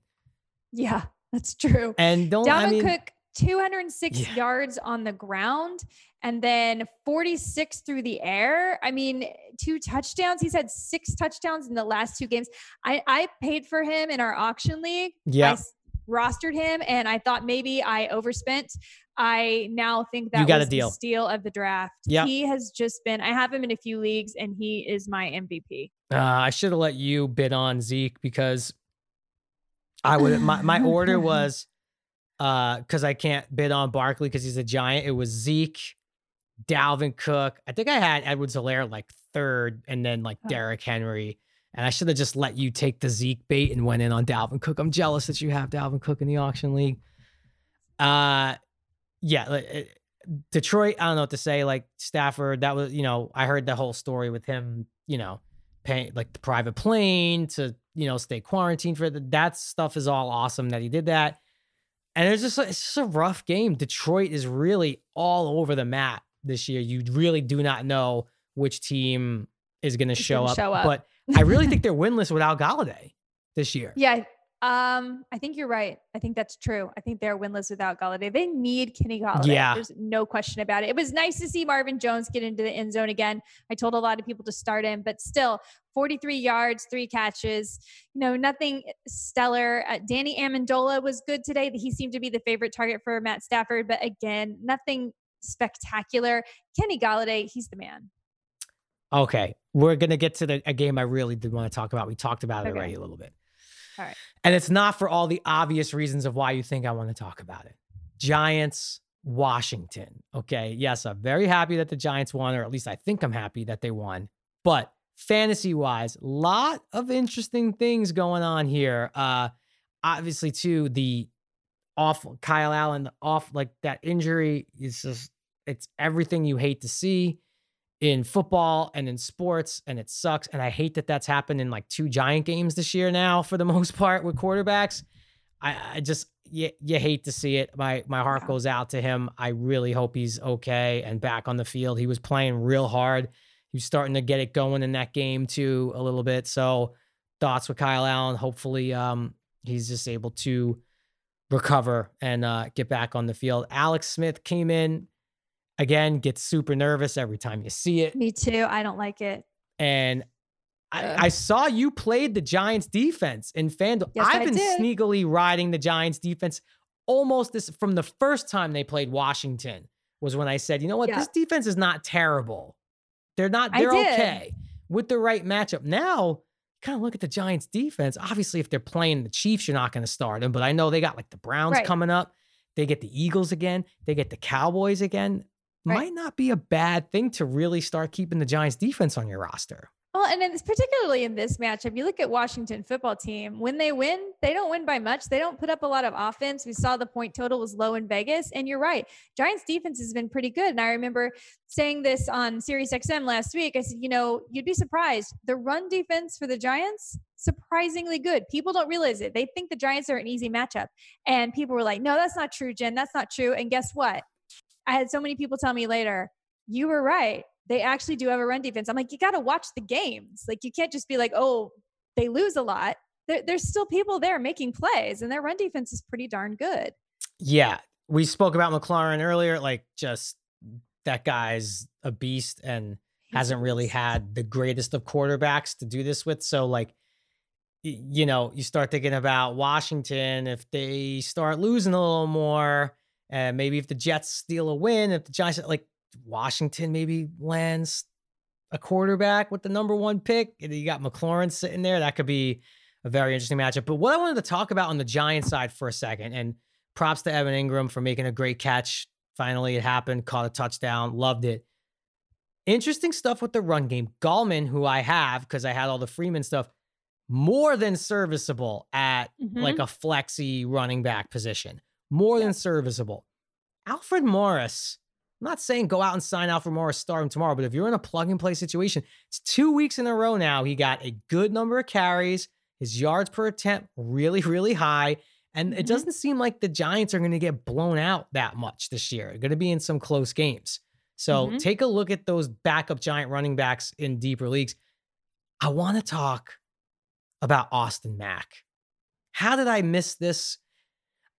S2: Yeah, that's true.
S1: And don't
S2: Dalvin
S1: I mean,
S2: Cook, 206
S1: Yeah.
S2: yards on the ground and then 46 through the air. I mean, two touchdowns. He's had six touchdowns in the last two games. I, I paid for him in our auction league.
S1: Yeah,
S2: rostered him and I thought maybe I overspent. I now think that
S1: You got a
S2: was
S1: deal.
S2: the steal of the draft.
S1: Yep.
S2: He has just been, I have him in a few leagues and he is my MVP.
S1: uh, I should have let you bid on Zeke because I would. My my order was uh because I can't bid on Barkley because he's a giant. It was Zeke, Dalvin Cook. I think I had Edwards Helaire like third, and then like
S2: Oh.
S1: Derrick Henry. And I should have just let you take the Zeke bait and went in on Dalvin Cook. I'm jealous that you have Dalvin Cook in the auction league. Uh, yeah, like, uh, Detroit. I don't know what to say. Like Stafford, that was you know I heard the whole story with him. You know, paying like the private plane to you know stay quarantined for the, that stuff is all awesome that he did that. And it's just a- it's just a rough game. Detroit is really all over the map this year. You really do not know which team is going to show up.
S2: show up.
S1: But I really think they're winless without Golladay this year.
S2: Yeah. Um, I think you're right. I think that's true. I think they're winless without Golladay. They need Kenny Golladay.
S1: Yeah.
S2: There's no question about it. It was nice to see Marvin Jones get into the end zone again. I told a lot of people to start him, but still 43 yards, three catches, you know, nothing stellar. Uh, Danny Amendola was good today. He seemed to be the favorite target for Matt Stafford, but again, nothing spectacular. Kenny Golladay, he's the man.
S1: Okay, we're gonna get to the a game I really did want to talk about. We talked about it
S2: Okay.
S1: already a little bit.
S2: All right.
S1: And it's not for all the obvious reasons of why you think I want to talk about it. Giants, Washington. Okay. Yes, I'm very happy that the Giants won, or at least I think I'm happy that they won. But fantasy wise, lot of interesting things going on here. Uh obviously, too, the awful Kyle Allen, the off like that injury is just it's everything you hate to see in football and in sports and it sucks and i hate that that's happened in like two giant games this year now for the most part with quarterbacks i, I just you, you hate to see it my my heart goes out to him i really hope he's okay and back on the field he was playing real hard He's starting to get it going in that game too a little bit. So thoughts with Kyle Allen. Hopefully, um, he's just able to recover and uh, get back on the field. Alex Smith came in again, gets super nervous every time you see it.
S2: Me too. I don't like it.
S1: And I, I, saw you played the Giants defense in FanDuel.
S2: Yes,
S1: I've
S2: I
S1: been sneakily riding the Giants defense almost this from the first time they played Washington was when I said, you know what,
S2: Yeah.
S1: this defense is not terrible. They're not, they're okay with the right matchup. Now, kind of look at the Giants defense. Obviously, if they're playing the Chiefs, you're not going to start them. But I know they got like the Browns
S2: Right.
S1: coming up. They get the Eagles again. They get the Cowboys again.
S2: Right.
S1: Might not be a bad thing to really start keeping the Giants defense on your roster.
S2: Well, and it's particularly in this matchup, you look at Washington football team. When they win, they don't win by much. They don't put up a lot of offense. We saw the point total was low in Vegas, and you're right. Giants defense has been pretty good. And I remember saying this on Sirius XM last week. I said, you know, you'd be surprised. The run defense for the Giants surprisingly good. People don't realize it. They think the Giants are an easy matchup, and people were like, "No, that's not true, Jen. That's not true." And guess what? I had so many people tell me later, "You were right." they actually do have a run defense. I'm like, you got to watch the games. Like, you can't just be like, oh, they lose a lot. There, there's still people there making plays, and their run defense is pretty darn good.
S1: Yeah. We spoke about McLaurin earlier. Like, just that guy's a beast and hasn't really had the greatest of quarterbacks to do this with. So, like, you know, you start thinking about Washington if they start losing a little more, and maybe if the Jets steal a win, if the Giants like Washington maybe lands a quarterback with the number one pick, and you got McLaurin sitting there, that could be a very interesting matchup. But what I wanted to talk about on the Giants side for a second, and props to Evan Engram for making a great catch. Finally, it happened, caught a touchdown, loved it. Interesting stuff with the run game. Gallman, who I have because I had all the Freeman stuff, more than serviceable at like mm-hmm. a flexy running back position. More
S2: Yeah.
S1: than serviceable. Alfred Morris, I'm not saying go out and sign Alfred Morris, start him tomorrow, but if you're in a plug and play situation, it's two weeks in a row now. He got a good number of carries, his yards per attempt really, really high. And it
S2: Mhm.
S1: doesn't seem like the Giants are going to get blown out that much this year. They're going to be in some close games. So
S2: Mhm.
S1: take a look at those backup Giant running backs in deeper leagues. I want to talk about Austin Mack. How did I miss this?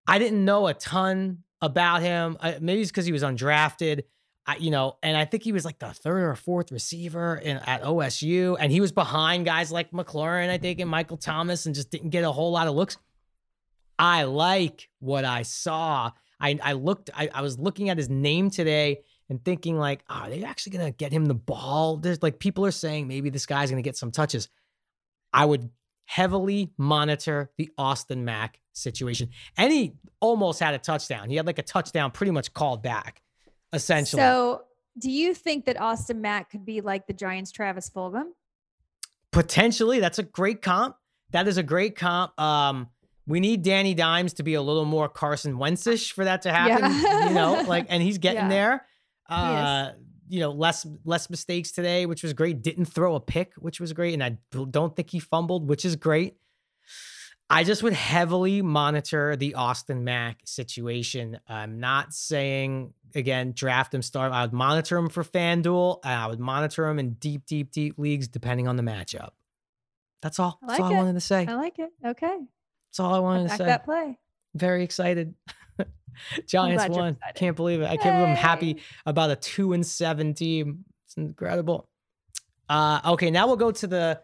S1: I didn't know a ton about him. I, maybe it's because he was undrafted. I, you know, and I think he was like the third or fourth receiver in, at OSU, and he was behind guys like McLaurin, I think, and Michael Thomas, and just didn't get a whole lot of looks. I like what I saw. I, I looked, I, I was looking at his name today and thinking like, ah, oh, are they actually gonna get him the ball? There's like people are saying maybe this guy's gonna get some touches. I would heavily monitor the Austin Mack situation. And he almost had a touchdown. He had like a touchdown pretty much called back, essentially.
S2: So, do you think that Austin Mack could be like the Giants' Travis Fulgham?
S1: Potentially, that's a great comp. That is a great comp. Um, we need Danny Dimes to be a little more Carson Wentzish for that to happen.
S2: Yeah.
S1: You know, like, and he's getting there. Uh, you know, less less mistakes today, which was great. Didn't throw a pick, which was great, and I don't think he fumbled, which is great. I just would heavily monitor the Austin Mack situation. I'm not saying again draft him, start. I would monitor him for FanDuel. and I would monitor him in deep, deep, deep leagues depending on the matchup. That's all.
S2: I
S1: That's all
S2: like
S1: I wanted to say.
S2: I like it. Okay.
S1: That's all I wanted to say.
S2: that play.
S1: Very excited. Giants won. Can't believe it. I can't believe I'm happy about a two and seven team. It's incredible. Uh, okay, now we'll go to the.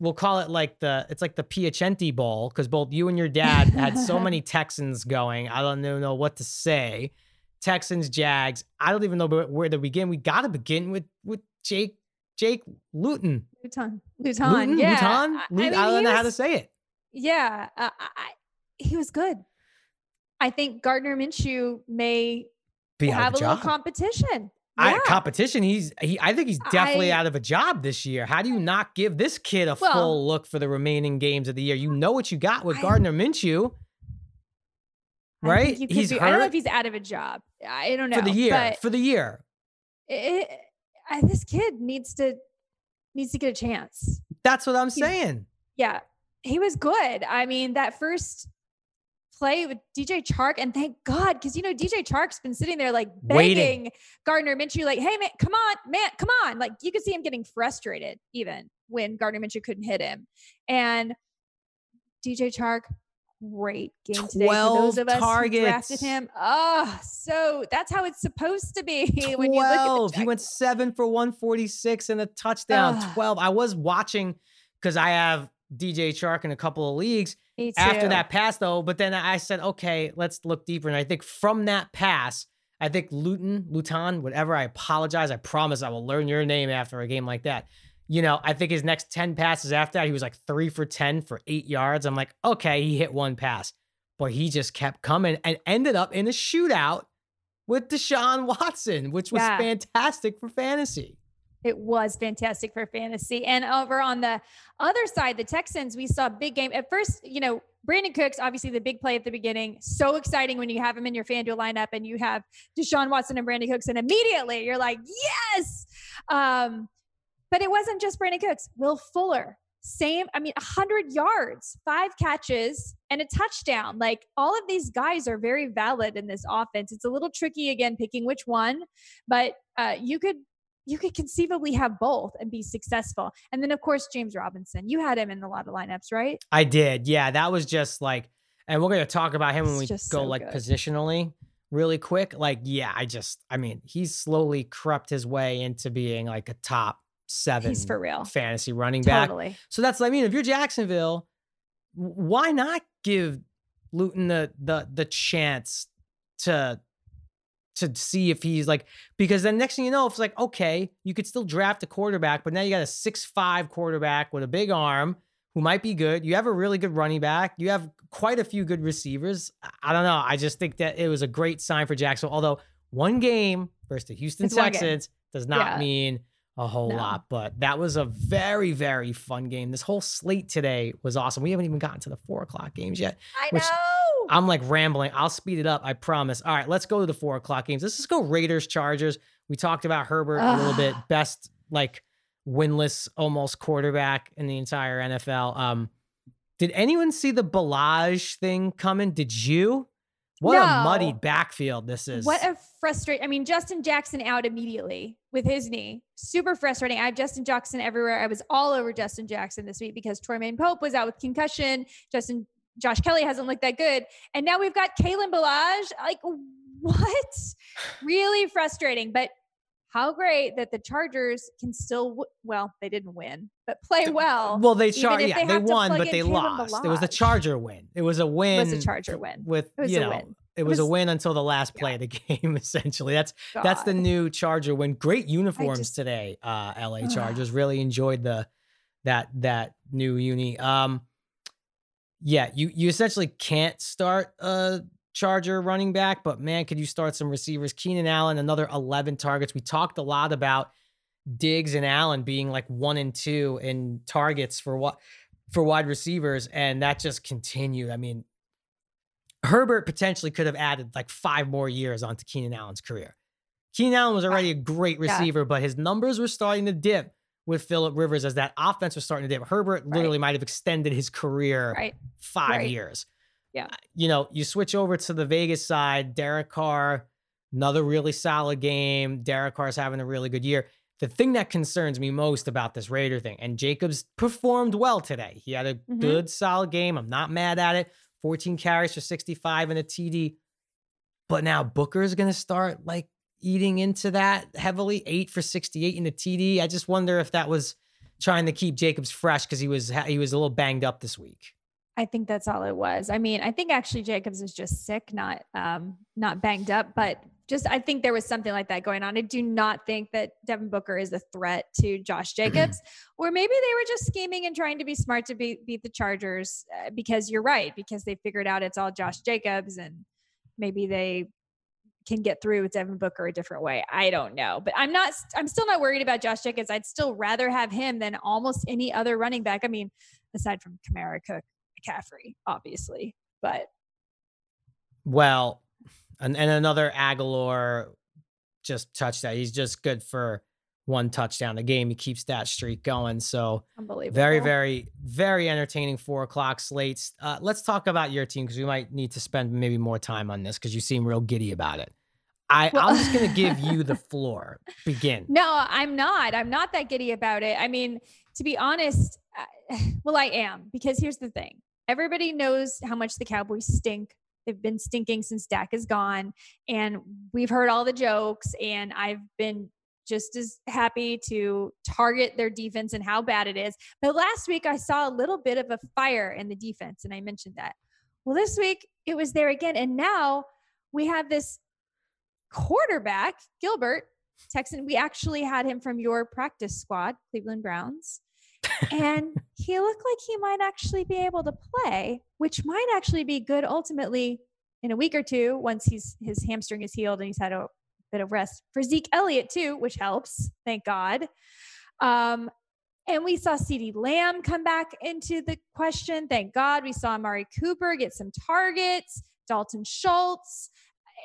S1: We'll call it like the. It's like the Piacenti Bowl because both you and your dad had so many Texans going. I don't even know what to say. Texans, Jags. I don't even know where to begin. We got to begin with with Jake Jake Luton.
S2: Luton. Luton.
S1: Luton.
S2: Yeah.
S1: Luton?
S2: I- I
S1: Luton? I, don't know how to say it.
S2: Yeah, uh, I, he was good. I think Gardner Minshew may
S1: Be
S2: have a
S1: a
S2: little competition.
S1: I,
S2: Yeah.
S1: competition. He's he. I think he's definitely
S2: I-
S1: out of a job this year. How do you not give this kid a
S2: Well-
S1: full look for the remaining games of the year? You know what you got with
S2: I-
S1: Gardner Minshew, right? he's
S2: be- I don't know if he's out of a job. I don't know
S1: for the year.
S2: but
S1: For the year,
S2: it, I, this kid needs to needs to get a chance.
S1: that's what I'm
S2: He's-
S1: saying.
S2: Yeah, he was good. I mean, that first play with DJ Chark. And thank God, because you know, DJ Chark's been sitting there like begging
S1: Waiting.
S2: Gardner Minshew, like, hey man, come on, man, come on. Like you could see him getting frustrated even when Gardner Minshew couldn't hit him. And DJ Chark, great game today. For
S1: 12
S2: those of us who
S1: targets.
S2: drafted him. Oh, so that's how it's supposed to be when you look at
S1: 12. He went seven for 146 and a touchdown.
S2: Ugh.
S1: 12. I was watching because I have DJ Chark in a couple of leagues after that pass, though. But then I said, okay, let's look deeper. And I think from that pass, I think Luton, Luton, whatever, I apologize. I promise I will learn your name after a game like that. You know, I think his next 10 passes after that, he was like three for 10 for eight yards. I'm like, okay, he hit one pass, but he just kept coming and ended up in a shootout with Deshaun Watson, which was
S2: Yeah.
S1: fantastic for fantasy.
S2: It was fantastic for fantasy. And over on the other side, the Texans, we saw big game. At first, you know, Brandin Cooks, obviously the big play at the beginning. So exciting when you have him in your FanDuel lineup and you have Deshaun Watson and Brandin Cooks, and immediately you're like, yes. Um, but it wasn't just Brandin Cooks. Will Fuller, same. I mean, 100 yards, five catches, and a touchdown. Like all of these guys are very valid in this offense. It's a little tricky again picking which one, but uh, you could you could conceivably have both and be successful. And then of course James Robinson, you had him in a lot of lineups, right?
S1: I did. Yeah, that was just like, and we're going to talk about him when we go
S2: so
S1: like
S2: good.
S1: positionally really quick. Like, yeah, I just, I mean, he's slowly crept his way into being like a top seven
S2: He's for real.
S1: fantasy running back.
S2: Totally.
S1: So that's, I mean, if you're Jacksonville, why not give Luton the the the chance to to see if he's like because then next thing you know, it's like okay, you could still draft a quarterback, but now you got a six five quarterback with a big arm who might be good. You have a really good running back. You have quite a few good receivers. I- don't know. I just think that it was a great sign for Jackson. Although one game versus the Houston
S2: It's.
S1: Texans does not
S2: Yeah.
S1: mean a whole
S2: No.
S1: lot, but that was a very, very fun game. This whole slate today was awesome. We haven't even gotten to the four o'clock games yet.
S2: I
S1: Which-
S2: know.
S1: I'm like rambling. I'll speed it up. I promise. All right, let's go to the four o'clock games. Let's just go Raiders, Chargers. We talked about Herbert a little bit. Best like winless almost quarterback in the entire NFL. Um, did anyone see the Ballage thing coming? Did you? What a
S2: No.
S1: muddied backfield this is.
S2: What a frustrating. I mean, Justin Jackson out immediately with his knee. Super frustrating. I have Justin Jackson everywhere. I was all over Justin Jackson this week because Troy Pope was out with concussion. Justin Josh Kelley hasn't looked that good. And now we've got Kalen Ballage. Like, what? really frustrating. But how great that the Chargers can still, w- well, they didn't win, but play well.
S1: well, they
S2: even
S1: char- yeah,
S2: they
S1: they, won, but they lost. It was a Charger win. It was a win.
S2: was a Charger win.
S1: With
S2: It was
S1: you
S2: a
S1: know,
S2: win.
S1: it was a
S2: was-
S1: win until the last play of the game. Essentially, that's That's the new Charger win. Great uniforms
S2: just-
S1: today. Uh LA Chargers really enjoyed the that that new uni. Um yeah, you you essentially can't start a Charger running back, but man, could you start some receivers? Keenan Allen, another 11 targets. We talked a lot about Diggs and Allen being like one and two in targets for what for wide receivers, and that just continued. I mean, Herbert potentially could have added like five more years onto Keenan Allen's career. Keenan Allen was ah, already a great
S2: Yeah.
S1: receiver, but his numbers were starting to dip with Philip Rivers as that offense was starting to dip. Herbert literally might have extended his career
S2: Right.
S1: five
S2: Right.
S1: years.
S2: Yeah.
S1: You know, you switch over to the Vegas side, Derek Carr, another really solid game. Derek Carr's having a really good year. The thing that concerns me most about this Raider thing, and Jacobs performed well today. He had a
S2: Mhm.
S1: good, solid game. I'm not mad at it. 14 carries for 65 and a TD. But now Booker is going to start like eating into that heavily. Eight for 68 in the TD. I just wonder if that was trying to keep Jacobs fresh because he was he was a little banged up this week.
S2: I think that's all it was. I mean, I think actually Jacobs is just sick, not um not banged up, but just I think there was something like that going on. I do not think that Devin Booker is a threat to Josh Jacobs, or maybe they were just scheming and trying to be smart to beat beat the Chargers uh, because you're right because they figured out it's all Josh Jacobs and maybe they can get through with Devin Booker a different way. I don't know, but I'm not. I'm still not worried about Josh Jacobs. I'd still rather have him than almost any other running back. I mean, aside from Kamara Cook. McCaffrey, obviously, but
S1: Well, and, and another Agholor just touched that. He's just good for one touchdown a game. He keeps that streak going. So
S2: Unbelievable.
S1: very, very, very entertaining four o'clock slates. Uh, let's talk about your team because we might need to spend maybe more time on this because you seem real giddy about it. I,
S2: Well-
S1: I'm just gonna give you the floor. Begin.
S2: No, I'm not. I'm not that giddy about it. I mean, to be honest, uh, I- well, I am because here's the thing. Everybody knows how much the Cowboys stink. They've been stinking since Dak is gone, and we've heard all the jokes. And I've been just as happy to target their defense and how bad it is. But last week, I saw a little bit of a fire in the defense, and I mentioned that. Well, this week it was there again, and now we have this quarterback, Gilbert, Texan. We actually had him from your practice squad, Cleveland Browns. and he looked like he might actually be able to play, which might actually be good ultimately in a week or two once he's his hamstring is healed and he's had a bit of rest for Zeke Elliott too, which helps, thank God. Um, and we saw CeeDee Lamb come back into the question. Thank God. We saw Amari Cooper get some targets, Dalton Schultz.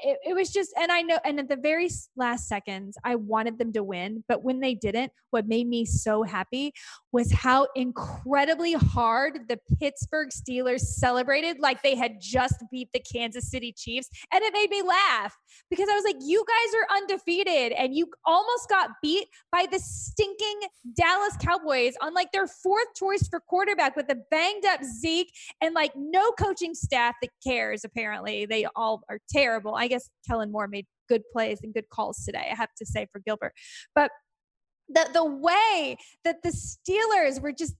S2: It, it was just, and I know, and at the very last seconds, I wanted them to win. But when they didn't, what made me so happy was how incredibly hard the Pittsburgh Steelers celebrated like they had just beat the Kansas City Chiefs. And it made me laugh because I was like, you guys are undefeated and you almost got beat by the stinking Dallas Cowboys on like their fourth choice for quarterback with a banged up Zeke and like no coaching staff that cares. Apparently, they all are terrible. I guess Kellen Moore made good plays and good calls today, I have to say, for Gilbert. But the, the way that the Steelers were just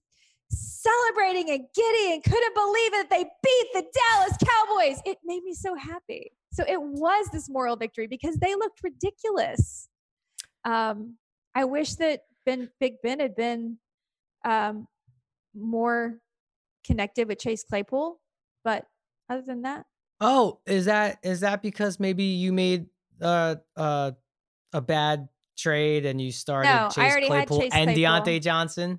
S2: celebrating and giddy and couldn't believe it. They beat the Dallas Cowboys. It made me so happy. So it was this moral victory because they looked ridiculous. Um, I wish that Ben Big Ben had been um, more connected with Chase Claypool, but other than that,
S1: Oh, is that is that because maybe you made uh uh a bad trade and you started
S2: No, I
S1: Chase
S2: already had
S1: Claypool
S2: Chase
S1: and
S2: Claypool.
S1: Diontae Johnson?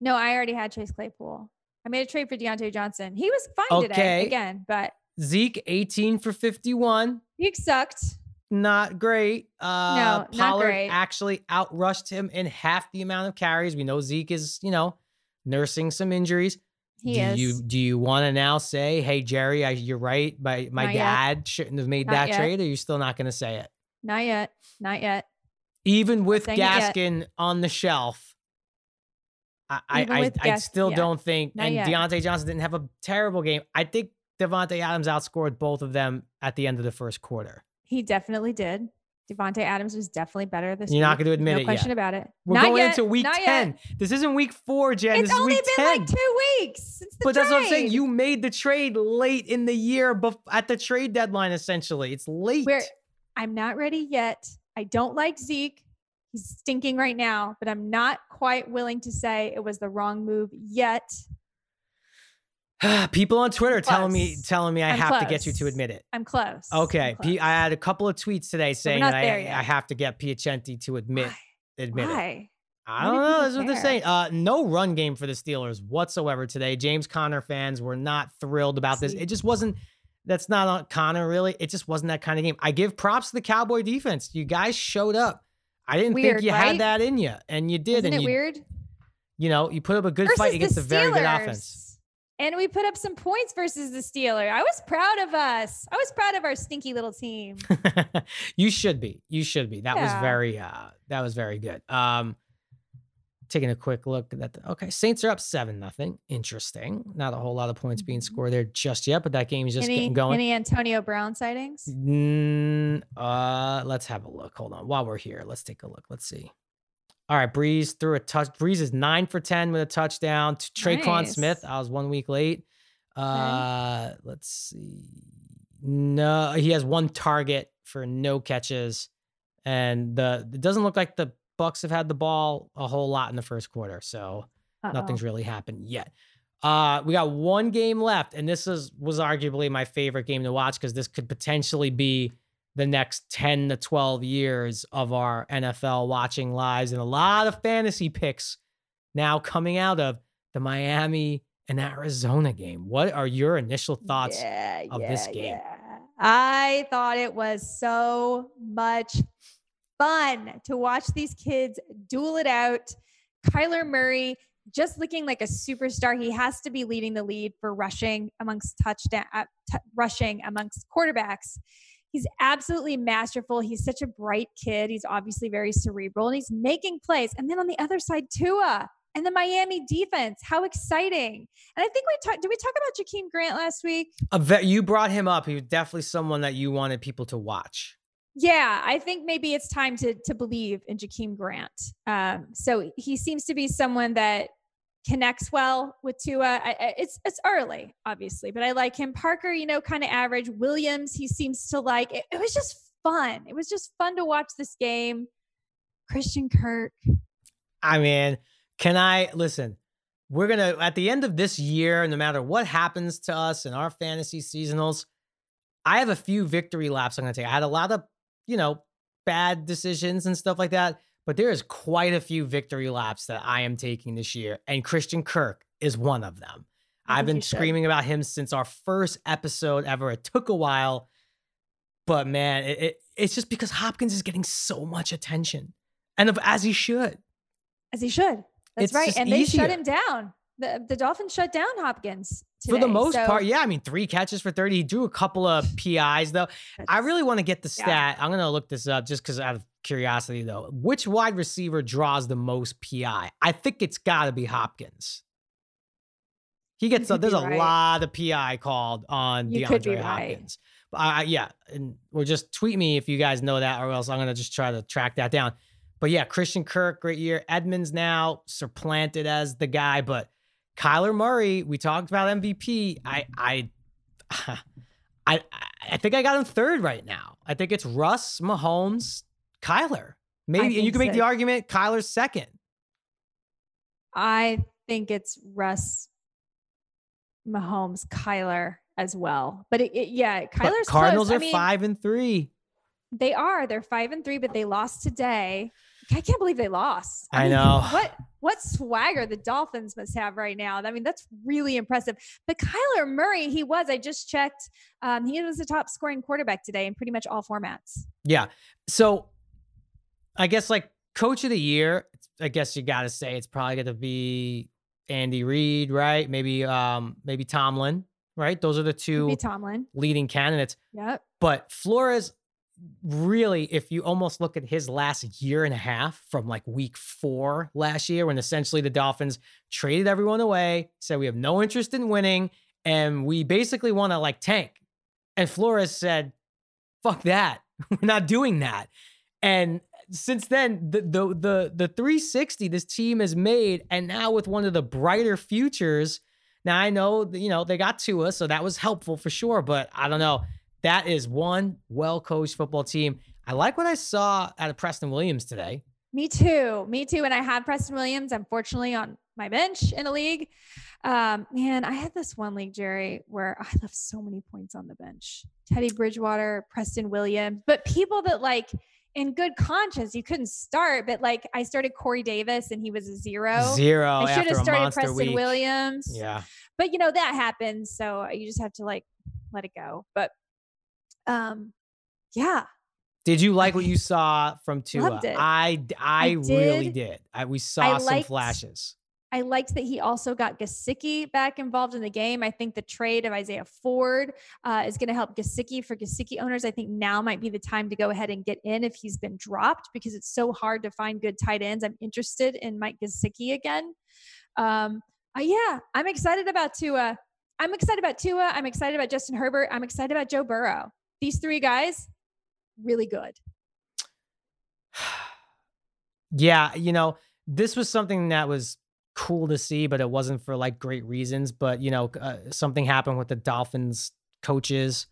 S2: no, I already had Chase Claypool. I made a trade for Diontae Johnson. He was fine
S1: Okay.
S2: today again, but
S1: Zeke 18 for 51.
S2: he sucked.
S1: Not great. Uh
S2: not
S1: Pollard
S2: great.
S1: actually outrushed him in half the amount of carries. We know Zeke is, you know, nursing some injuries.
S2: He
S1: do
S2: is.
S1: you do you want to now say, "Hey Jerry, I, you're right. My my
S2: Not yet.
S1: dad shouldn't have made
S2: Not
S1: that
S2: yet.
S1: trade"? Or are you still not going to say it?
S2: Not yet. Not yet.
S1: Even with. Gaskin on the shelf, I I, I, still
S2: yeah.
S1: don't think.
S2: Not
S1: and
S2: yet.
S1: Diontae Johnson didn't have a terrible game. I think Davante Adams outscored both of them at the end of the first quarter.
S2: He definitely did. Davante Adams was definitely better this
S1: You're not gonna admit
S2: no
S1: it
S2: question
S1: yet.
S2: about it.
S1: We're
S2: Not
S1: going
S2: yet,
S1: into week
S2: not yet.
S1: ten. This isn't week four, Jen.
S2: It's
S1: this is
S2: only
S1: week
S2: been
S1: ten.
S2: like two weeks since the
S1: but that's what I'm saying. You made the trade late in the year, bef- at the trade deadline. Essentially, it's late.
S2: Where I'm not ready yet. I don't like Zeke. He's stinking right now, but I'm not quite willing to say it was the wrong move yet.
S1: People on Twitter telling me telling me I
S2: I'm
S1: have to get you to admit it.
S2: I'm close. I'm
S1: Okay,
S2: close.
S1: I had a couple of tweets today saying that I. I have to get Piacenti to admit
S2: Why?
S1: admit it. I
S2: do
S1: don't know. That's what they're saying. Uh, no run game for the Steelers whatsoever today. James Conner fans were not thrilled about this. It just wasn't. That's not on Conner really. It just wasn't that kind of game. I give props to the Cowboy defense. You guys showed up. I didn't think you
S2: right?
S1: had that in you, and you did.
S2: Isn't
S1: and
S2: it
S1: you,
S2: weird?
S1: you know, you put up a good
S2: versus
S1: fight against a very good offense.
S2: And we put up some points versus the Steeler. I was proud of us. I was proud of our stinky little team.
S1: you should be. You should be. That was very uh that was very good. Um taking a quick look at that. Okay, Saints are up 7 nothing. Interesting. Not a whole lot of points being
S2: Mhm.
S1: scored there just yet, but that game is just
S2: any,
S1: getting going.
S2: any Antonio Brown sightings?
S1: Mm, uh let's have a look. Hold on. While we're here, let's take a look. Let's see. All right, Brees threw a touch. Brees is nine for 10 with a touchdown. To Tre'Quan Smith. I was one week late. Uh let's see. No, he has one target for no catches. And the it doesn't look like the Bucs have had the ball a whole lot in the first quarter. So
S2: Uh-oh.
S1: nothing's really happened yet. Uh, we got one game left, and this is was arguably my favorite game to watch because this could potentially be the next 10 to 12 years of our NFL watching lives and a lot of fantasy picks now coming out of the Miami and Arizona game. What are your initial thoughts?
S2: Yeah,
S1: of this game?
S2: yeah. I thought it was so much fun to watch these kids duel it out. Kyler Murray just looking like a superstar. He has to be leading the lead for rushing amongst touchdown uh, t- rushing amongst quarterbacks. He's absolutely masterful. He's such a bright kid. He's obviously very cerebral and he's making plays. And then on the other side, Tua and the Miami defense. How exciting. And I think we talked, did we talk about Jakeem Grant last week?
S1: You brought him up. He was definitely someone that you wanted people to watch.
S2: Yeah, I think maybe it's time to to believe in Jakeem Grant. Um, so he seems to be someone that connects well with Tua. I, it's it's early, obviously, but I like him. Parker, you know, kind of average. Williams, he seems to like. It, it was just fun. It was just fun to watch this game. Christian Kirk.
S1: I mean, can I listen? We're gonna at the end of this year, no matter what happens to us in our fantasy seasonals, I have a few victory laps I'm gonna take. I had a lot of, you know, bad decisions and stuff like that, but there is quite a few victory laps that I am taking this year, and Christian Kirk is one of them. I've been screaming about him since our first episode ever. It took a while, but man, it, it, it's just because Hopkins is getting so much attention, and of, as he should,
S2: as he should. That's
S1: It's
S2: right. And they
S1: easier.
S2: shut him down. The, the Dolphins shut down Hopkins.
S1: For the most
S2: So
S1: part, yeah. I mean, three catches for 30. He drew a couple of PIs, though. I really want to get the
S2: Yeah.
S1: stat. I'm going to look this up just because out of curiosity, though. Which wide receiver draws the most PI? I think it's got to be Hopkins. He gets, a, there's a
S2: right.
S1: lot of PI called on
S2: You
S1: DeAndre
S2: right.
S1: Hopkins. But I, I- yeah, and or just tweet me if you guys know that, or else I'm gonna just try to track that down. But yeah, Christian Kirk, great year. Edmonds now supplanted as the guy, but Kyler Murray, we talked about MVP. I I I I think I got him third right now. I think it's Russ, Mahomes, Kyler. Maybe and you can make
S2: so.
S1: the argument Kyler's second.
S2: I think it's Russ, Mahomes, Kyler as well. But it, it- yeah,
S1: But
S2: Kyler's
S1: Cardinals
S2: close.
S1: are
S2: I mean,
S1: five and three.
S2: They are. They're five and three, but they lost today. I can't believe they lost.
S1: I
S2: mean,
S1: know.
S2: What what swagger the Dolphins must have right now. I mean, that's really impressive. But Kyler Murray, he was. I just checked. Um, he was the top scoring quarterback today in pretty much all formats.
S1: Yeah. So I guess like coach of the year, I guess you got to say it's probably going to be Andy Reid, right? Maybe um maybe Tomlin, right? Those are the two
S2: Tomlin.
S1: leading candidates.
S2: Yep.
S1: But Flores really if you almost look at his last year and a half from like week 4 last year when essentially the Dolphins traded everyone away, said we have no interest in winning and we basically want to like tank. And Flores said, "Fuck that. We're not doing that." And since then, the the the the 360 this team has made, and now with one of the brighter futures. Now I know you know they got to us, so that was helpful for sure. But I don't know. That is one well coached football team. I like what I saw out of Preston Williams today.
S2: Me too. Me too. And I have Preston Williams, unfortunately, on my bench in a league. Um, man, I had this one league, Jerry, where I left so many points on the bench. Teddy Bridgewater, Preston Williams, but people that like in good conscience, you couldn't start. But like I started Corey Davis and he was a zero.
S1: Zero
S2: I should have started Preston
S1: week.
S2: Williams.
S1: Yeah,
S2: But you know, that happens. So you just have to like let it go. But um, yeah,
S1: Did you like what you saw from Tua? I I,
S2: I
S1: really
S2: did.
S1: I, we saw some
S2: liked-
S1: flashes.
S2: I liked that he also got Gesicki back involved in the game. I think the trade of Isaiah Ford uh, is going to help Gesicki for Gesicki owners. I think now might be the time to go ahead and get in if he's been dropped because it's so hard to find good tight ends. I'm interested in Mike Gesicki again. Um, uh, yeah, I'm excited about Tua. I'm excited about Tua. I'm excited about Justin Herbert. I'm excited about Joe Burrow. These three guys, really good.
S1: Yeah, you know, this was something that was cool to see, but it wasn't for like great reasons. But you know, uh, something happened with the Dolphins coaches,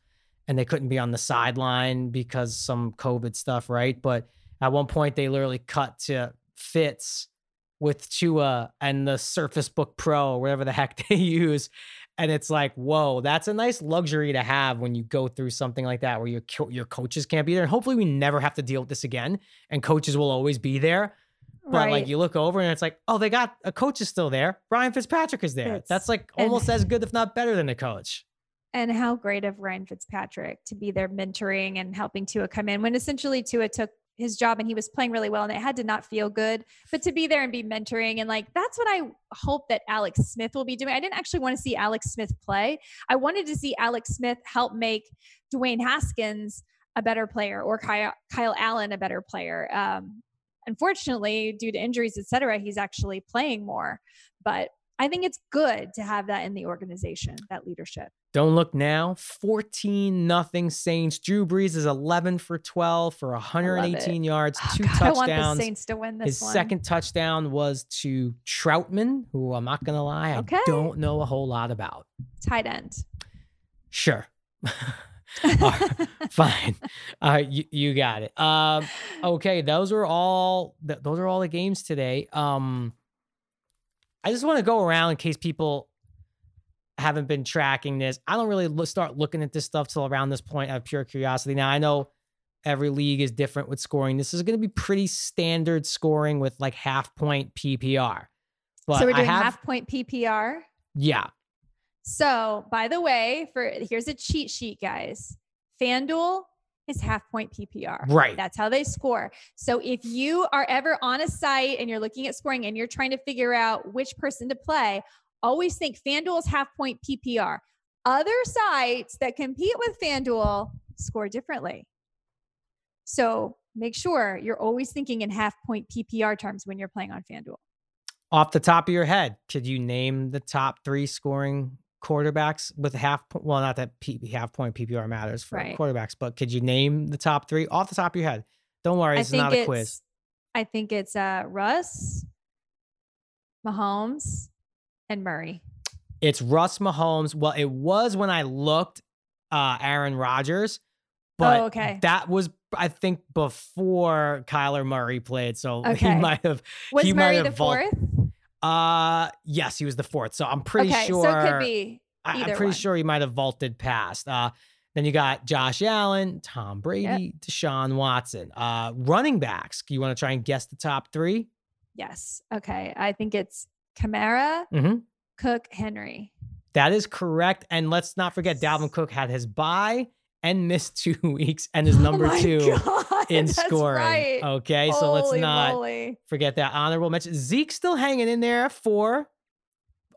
S1: and they couldn't be on the sideline because some COVID stuff, right? But at one point, they literally cut to Fitz with Tua and the Surface Book Pro, whatever the heck they use. And it's like, whoa, that's a nice luxury to have when you go through something like that, where your your coaches can't be there. And hopefully, we never have to deal with this again, and coaches will always be there. But like you look over and it's like, oh, they got a coach is still there. Brian Fitzpatrick is there.
S2: Fitz.
S1: That's like
S2: And-
S1: almost as good, if not better, than a coach.
S2: And how great of Ryan Fitzpatrick to be there mentoring and helping Tua come in when essentially Tua took his job and he was playing really well and it had to not feel good. But to be there and be mentoring and like that's what i hope that alex smith will be doing. I didn't actually want to see alex smith play. I wanted to see alex smith help make dwayne haskins a better player or kyle, kyle allen a better player. Um, unfortunately due to injuries etc he's actually playing more. But i think it's good to have that in the organization that leadership
S1: Don't look now. 14 nothing Saints. Drew Brees is 11 for 12 for 118 yards,
S2: Oh,
S1: two
S2: God, I want the
S1: touchdowns.
S2: saints to win this
S1: His
S2: one
S1: second touchdown was to Trautman, who I'm not going to lie, I don't know a whole lot about.
S2: tight end
S1: Sure. Right, Fine. Uh, you, you got it. Um, okay, those are all th- those are all the games today. Um, I just want to go around in case people haven't been tracking this. I don't really look, start looking at this stuff till around this point out of pure curiosity. Now I know every league is different with scoring. This is going to be pretty standard scoring with like half point PPR. But
S2: so we're doing
S1: have,
S2: half point ppr
S1: yeah,
S2: So, by the way, for here's a cheat sheet, guys. FanDuel is half point PPR.
S1: Right.
S2: That's how they score. So, if you are ever on a site and you're looking at scoring and you're trying to figure out which person to play, always think FanDuel is half point PPR. Other sites that compete with FanDuel score differently. So, make sure you're always thinking in half point PPR terms when you're playing on FanDuel.
S1: off the top of your head, could you name the top three scoring quarterbacks with half? Well, not that P, half point PPR matters for
S2: Right.
S1: quarterbacks, but could you name the top three off the top of your head? Don't worry,
S2: I
S1: this is
S2: think
S1: not a
S2: it's,
S1: quiz.
S2: I think it's uh, Russ, Mahomes, and Murray.
S1: It's Russ Mahomes. Well, it was when I looked, uh, Aaron Rodgers, but
S2: Oh, okay.
S1: that was I think before Kyler Murray played, so he might have.
S2: Was
S1: he might
S2: Murray
S1: have
S2: the
S1: vault-
S2: fourth?
S1: Uh, yes, he was the fourth. So I'm pretty
S2: okay,
S1: sure.
S2: so it could be.
S1: I, I'm pretty
S2: one.
S1: sure he might have vaulted past. Uh, then you got Josh Allen, Tom Brady, Deshaun Watson. Uh, running backs. You want to try and guess the top three?
S2: Yes. Okay. I think it's Kamara,
S1: Mhm.
S2: Cook, Henry.
S1: That is correct. And let's not forget, Dalvin Cook had his bye and missed two weeks and is number
S2: oh
S1: two
S2: God,
S1: in scoring.
S2: Right.
S1: Okay, so let's not
S2: moly.
S1: forget that honorable mention. Zeke's still hanging in there at four.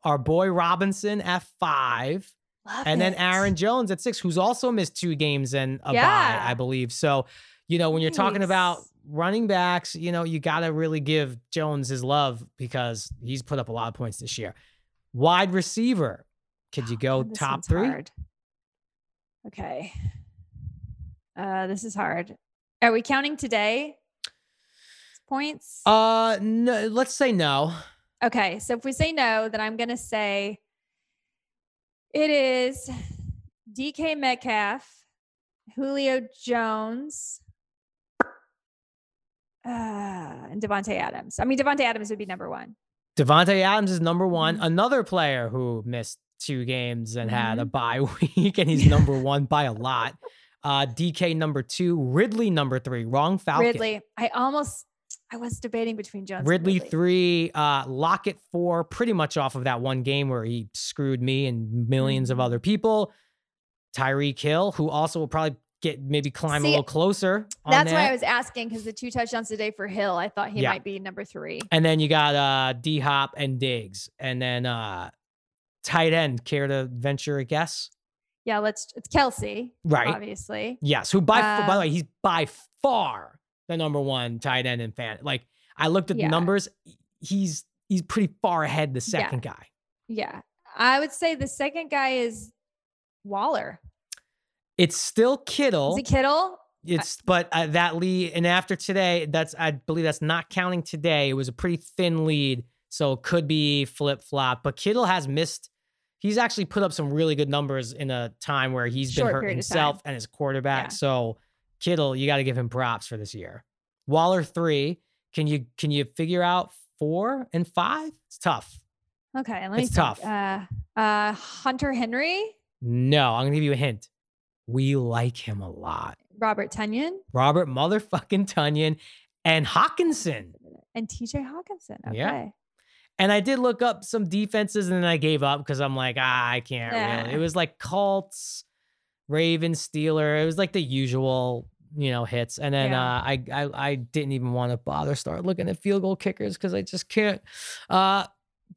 S1: Our boy Robinson at five.
S2: Love
S1: and then. Aaron Jones at six, who's also missed two games and a bye, I believe. So, you know, when you're talking about running backs, you know, you got to really give Jones his love because he's put up a lot of points this year. Wide receiver, could you go
S2: God, this
S1: top three?
S2: hard. Okay. Uh, this is hard. Are we counting today? Points?
S1: Uh, no, let's say no.
S2: Okay, so if we say no, then I'm going to say it is DK Metcalf, Julio Jones, uh, and Davante Adams. I mean, Davante Adams would be number one.
S1: Davante Adams is number one.
S2: Mhm.
S1: Another player who missed two games and had a
S2: Mm-hmm.
S1: bye week, and he's number one by a lot. Uh, DK number two, Ridley number three. Wrong Falcon.
S2: Ridley. I almost, I was debating between Jones. and
S1: Ridley three, uh, Lockett four, pretty much off of that one game where he screwed me and 1000000s of
S2: Mhm.
S1: other people. Tyreek Hill, who also will probably get maybe climb a little closer. On
S2: That's why. I was asking because the two touchdowns today for Hill, I thought he
S1: Yeah.
S2: might be number three.
S1: And then you got uh D Hop and Diggs, and then uh tight end. Care to venture a guess?
S2: Yeah, let's. It's Kelce,
S1: Right.
S2: obviously.
S1: Yes. Who by by the way, he's by far the number one tight end in fan. Like I looked at
S2: Yeah.
S1: the numbers. He's he's pretty far ahead the
S2: Yeah.
S1: second guy.
S2: Yeah, I would say the second guy is Waller.
S1: It's still Kittle.
S2: Is it Kittle?
S1: It's but uh, that lead and after today, that's I believe that's not counting today. It was a pretty thin lead, so it could be flip flop. But Kittle has missed. He's actually put up some really good numbers in a time where he's been
S2: Short
S1: hurting
S2: period of
S1: himself and his quarterback.
S2: Yeah.
S1: So Kittle, you got to give him props for this year. Waller three. Can you can you figure out four and five? It's tough.
S2: Okay, let me.
S1: It's
S2: think.
S1: tough.
S2: Uh, uh, Hunter Henry,
S1: No, I'm gonna give you a hint. We like him a lot.
S2: Robert Tonyan,
S1: Robert motherfucking Tonyan and Hockenson.
S2: and T.J. Hockenson. Okay.
S1: Yeah. And I did look up some defenses and then I gave up because I'm like, ah, I can't really. It was like Colts, Ravens, Steeler. It was like the usual you know, hits. And then
S2: Yeah.
S1: uh, I, I I didn't even want to bother start looking at field goal kickers because I just can't. Uh,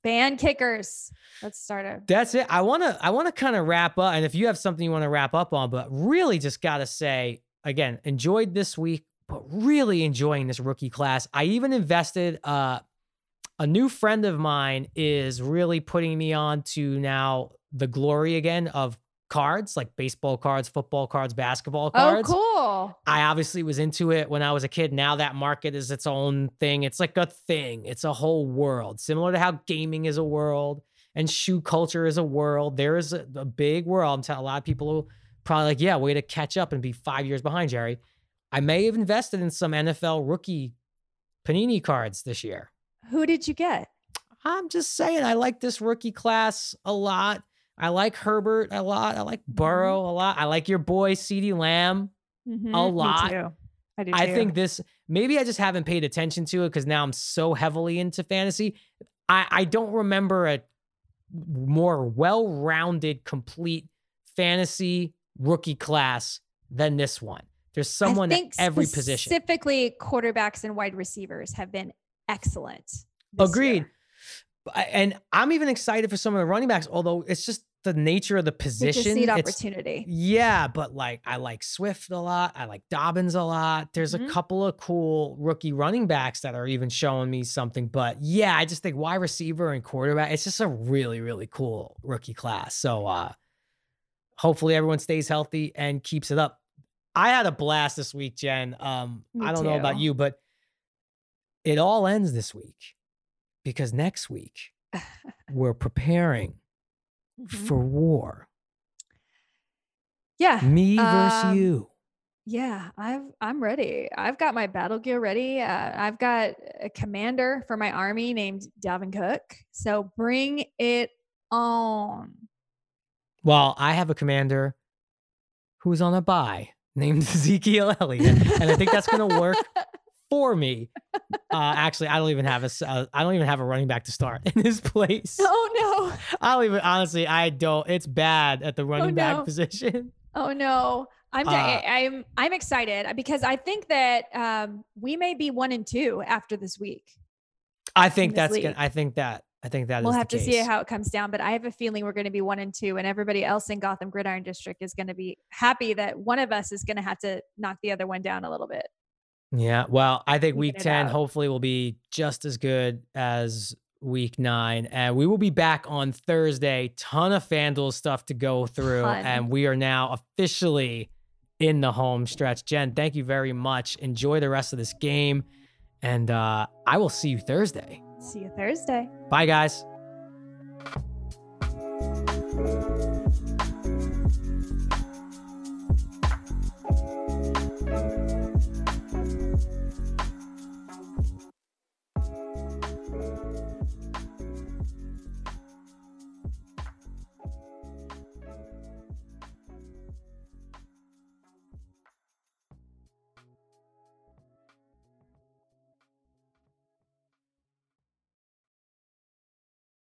S2: Ban kickers. Let's start it.
S1: that's it. I wanna I wanna kind of wrap up, and if you have something you want to wrap up on, but really just gotta say again, enjoyed this week, but really enjoying this rookie class. I even invested. Uh, a new friend of mine is really putting me on to now the glory again of cards, like baseball cards, football cards, basketball oh, cards.
S2: Oh, cool.
S1: I obviously was into it when I was a kid. Now that market is its own thing. It's like a thing. It's a whole world, similar to how gaming is a world and shoe culture is a world. There is a, a big world. I'm telling a lot of people who probably like, yeah, way to catch up and be five years behind, Jerry. I may have invested in some NFL rookie panini cards this year.
S2: Who did you get?
S1: I'm just saying, I like this rookie class a lot. I like Herbert a lot. I like Burrow a lot. I like your boy CeeDee Lamb.
S2: Mhm, me
S1: lot.
S2: too. I do
S1: I think this maybe I just haven't paid attention to it because now I'm so heavily into fantasy. I, I don't remember a more well-rounded, complete fantasy rookie class than this one. There's someone at every position.
S2: Specifically, quarterbacks and wide receivers have been excellent.
S1: Agreed.
S2: year.
S1: And I'm even excited for some of the running backs, although it's just the nature of the position. It's-
S2: opportunity.
S1: Yeah, but like I like Swift a lot. I like Dobbins a lot. There's
S2: Mhm.
S1: a couple of cool rookie running backs that are even showing me something. But yeah, I just think wide receiver and quarterback, it's just a really, really cool rookie class. So uh hopefully everyone stays healthy and keeps it up. I had a blast this week, Jen. Um,
S2: Me
S1: I don't know about you, but it all ends this week because next week we're preparing
S2: Mhm.
S1: for war.
S2: Yeah.
S1: Me versus
S2: Um,
S1: you.
S2: Yeah, I've I'm ready. I've got my battle gear ready. Uh, I've got a commander for my army named Dalvin Cook. So bring it on.
S1: Well, I have a commander who's on a bye named Ezekiel Elliott, and I think that's going to work for me. Uh, actually, I don't even have a uh, I don't even have a running back to start in his place.
S2: Oh no!
S1: I don't even honestly. I don't. It's bad at the running back
S2: no.
S1: position.
S2: no! Oh no! I'm
S1: Uh,
S2: I'm I'm excited because I think that um, we may be one and two after this week.
S1: I think that's. Gonna, I think that. I think that
S2: we'll have to see how it comes down, but I have a feeling we're going to be one and two, and everybody else in Gotham Gridiron District is going to be happy that one of us is going to have to knock the other one down a little bit.
S1: Yeah. Well, I think week 10
S2: out.
S1: hopefully will be just as good as week nine. And we will be back on Thursday. Ton of FanDuel stuff to go through.
S2: Ton.
S1: And we are now officially in the home stretch. Jen, thank you very much. Enjoy the rest of this game. And uh, I will see you Thursday.
S2: See you Thursday.
S1: Bye, guys.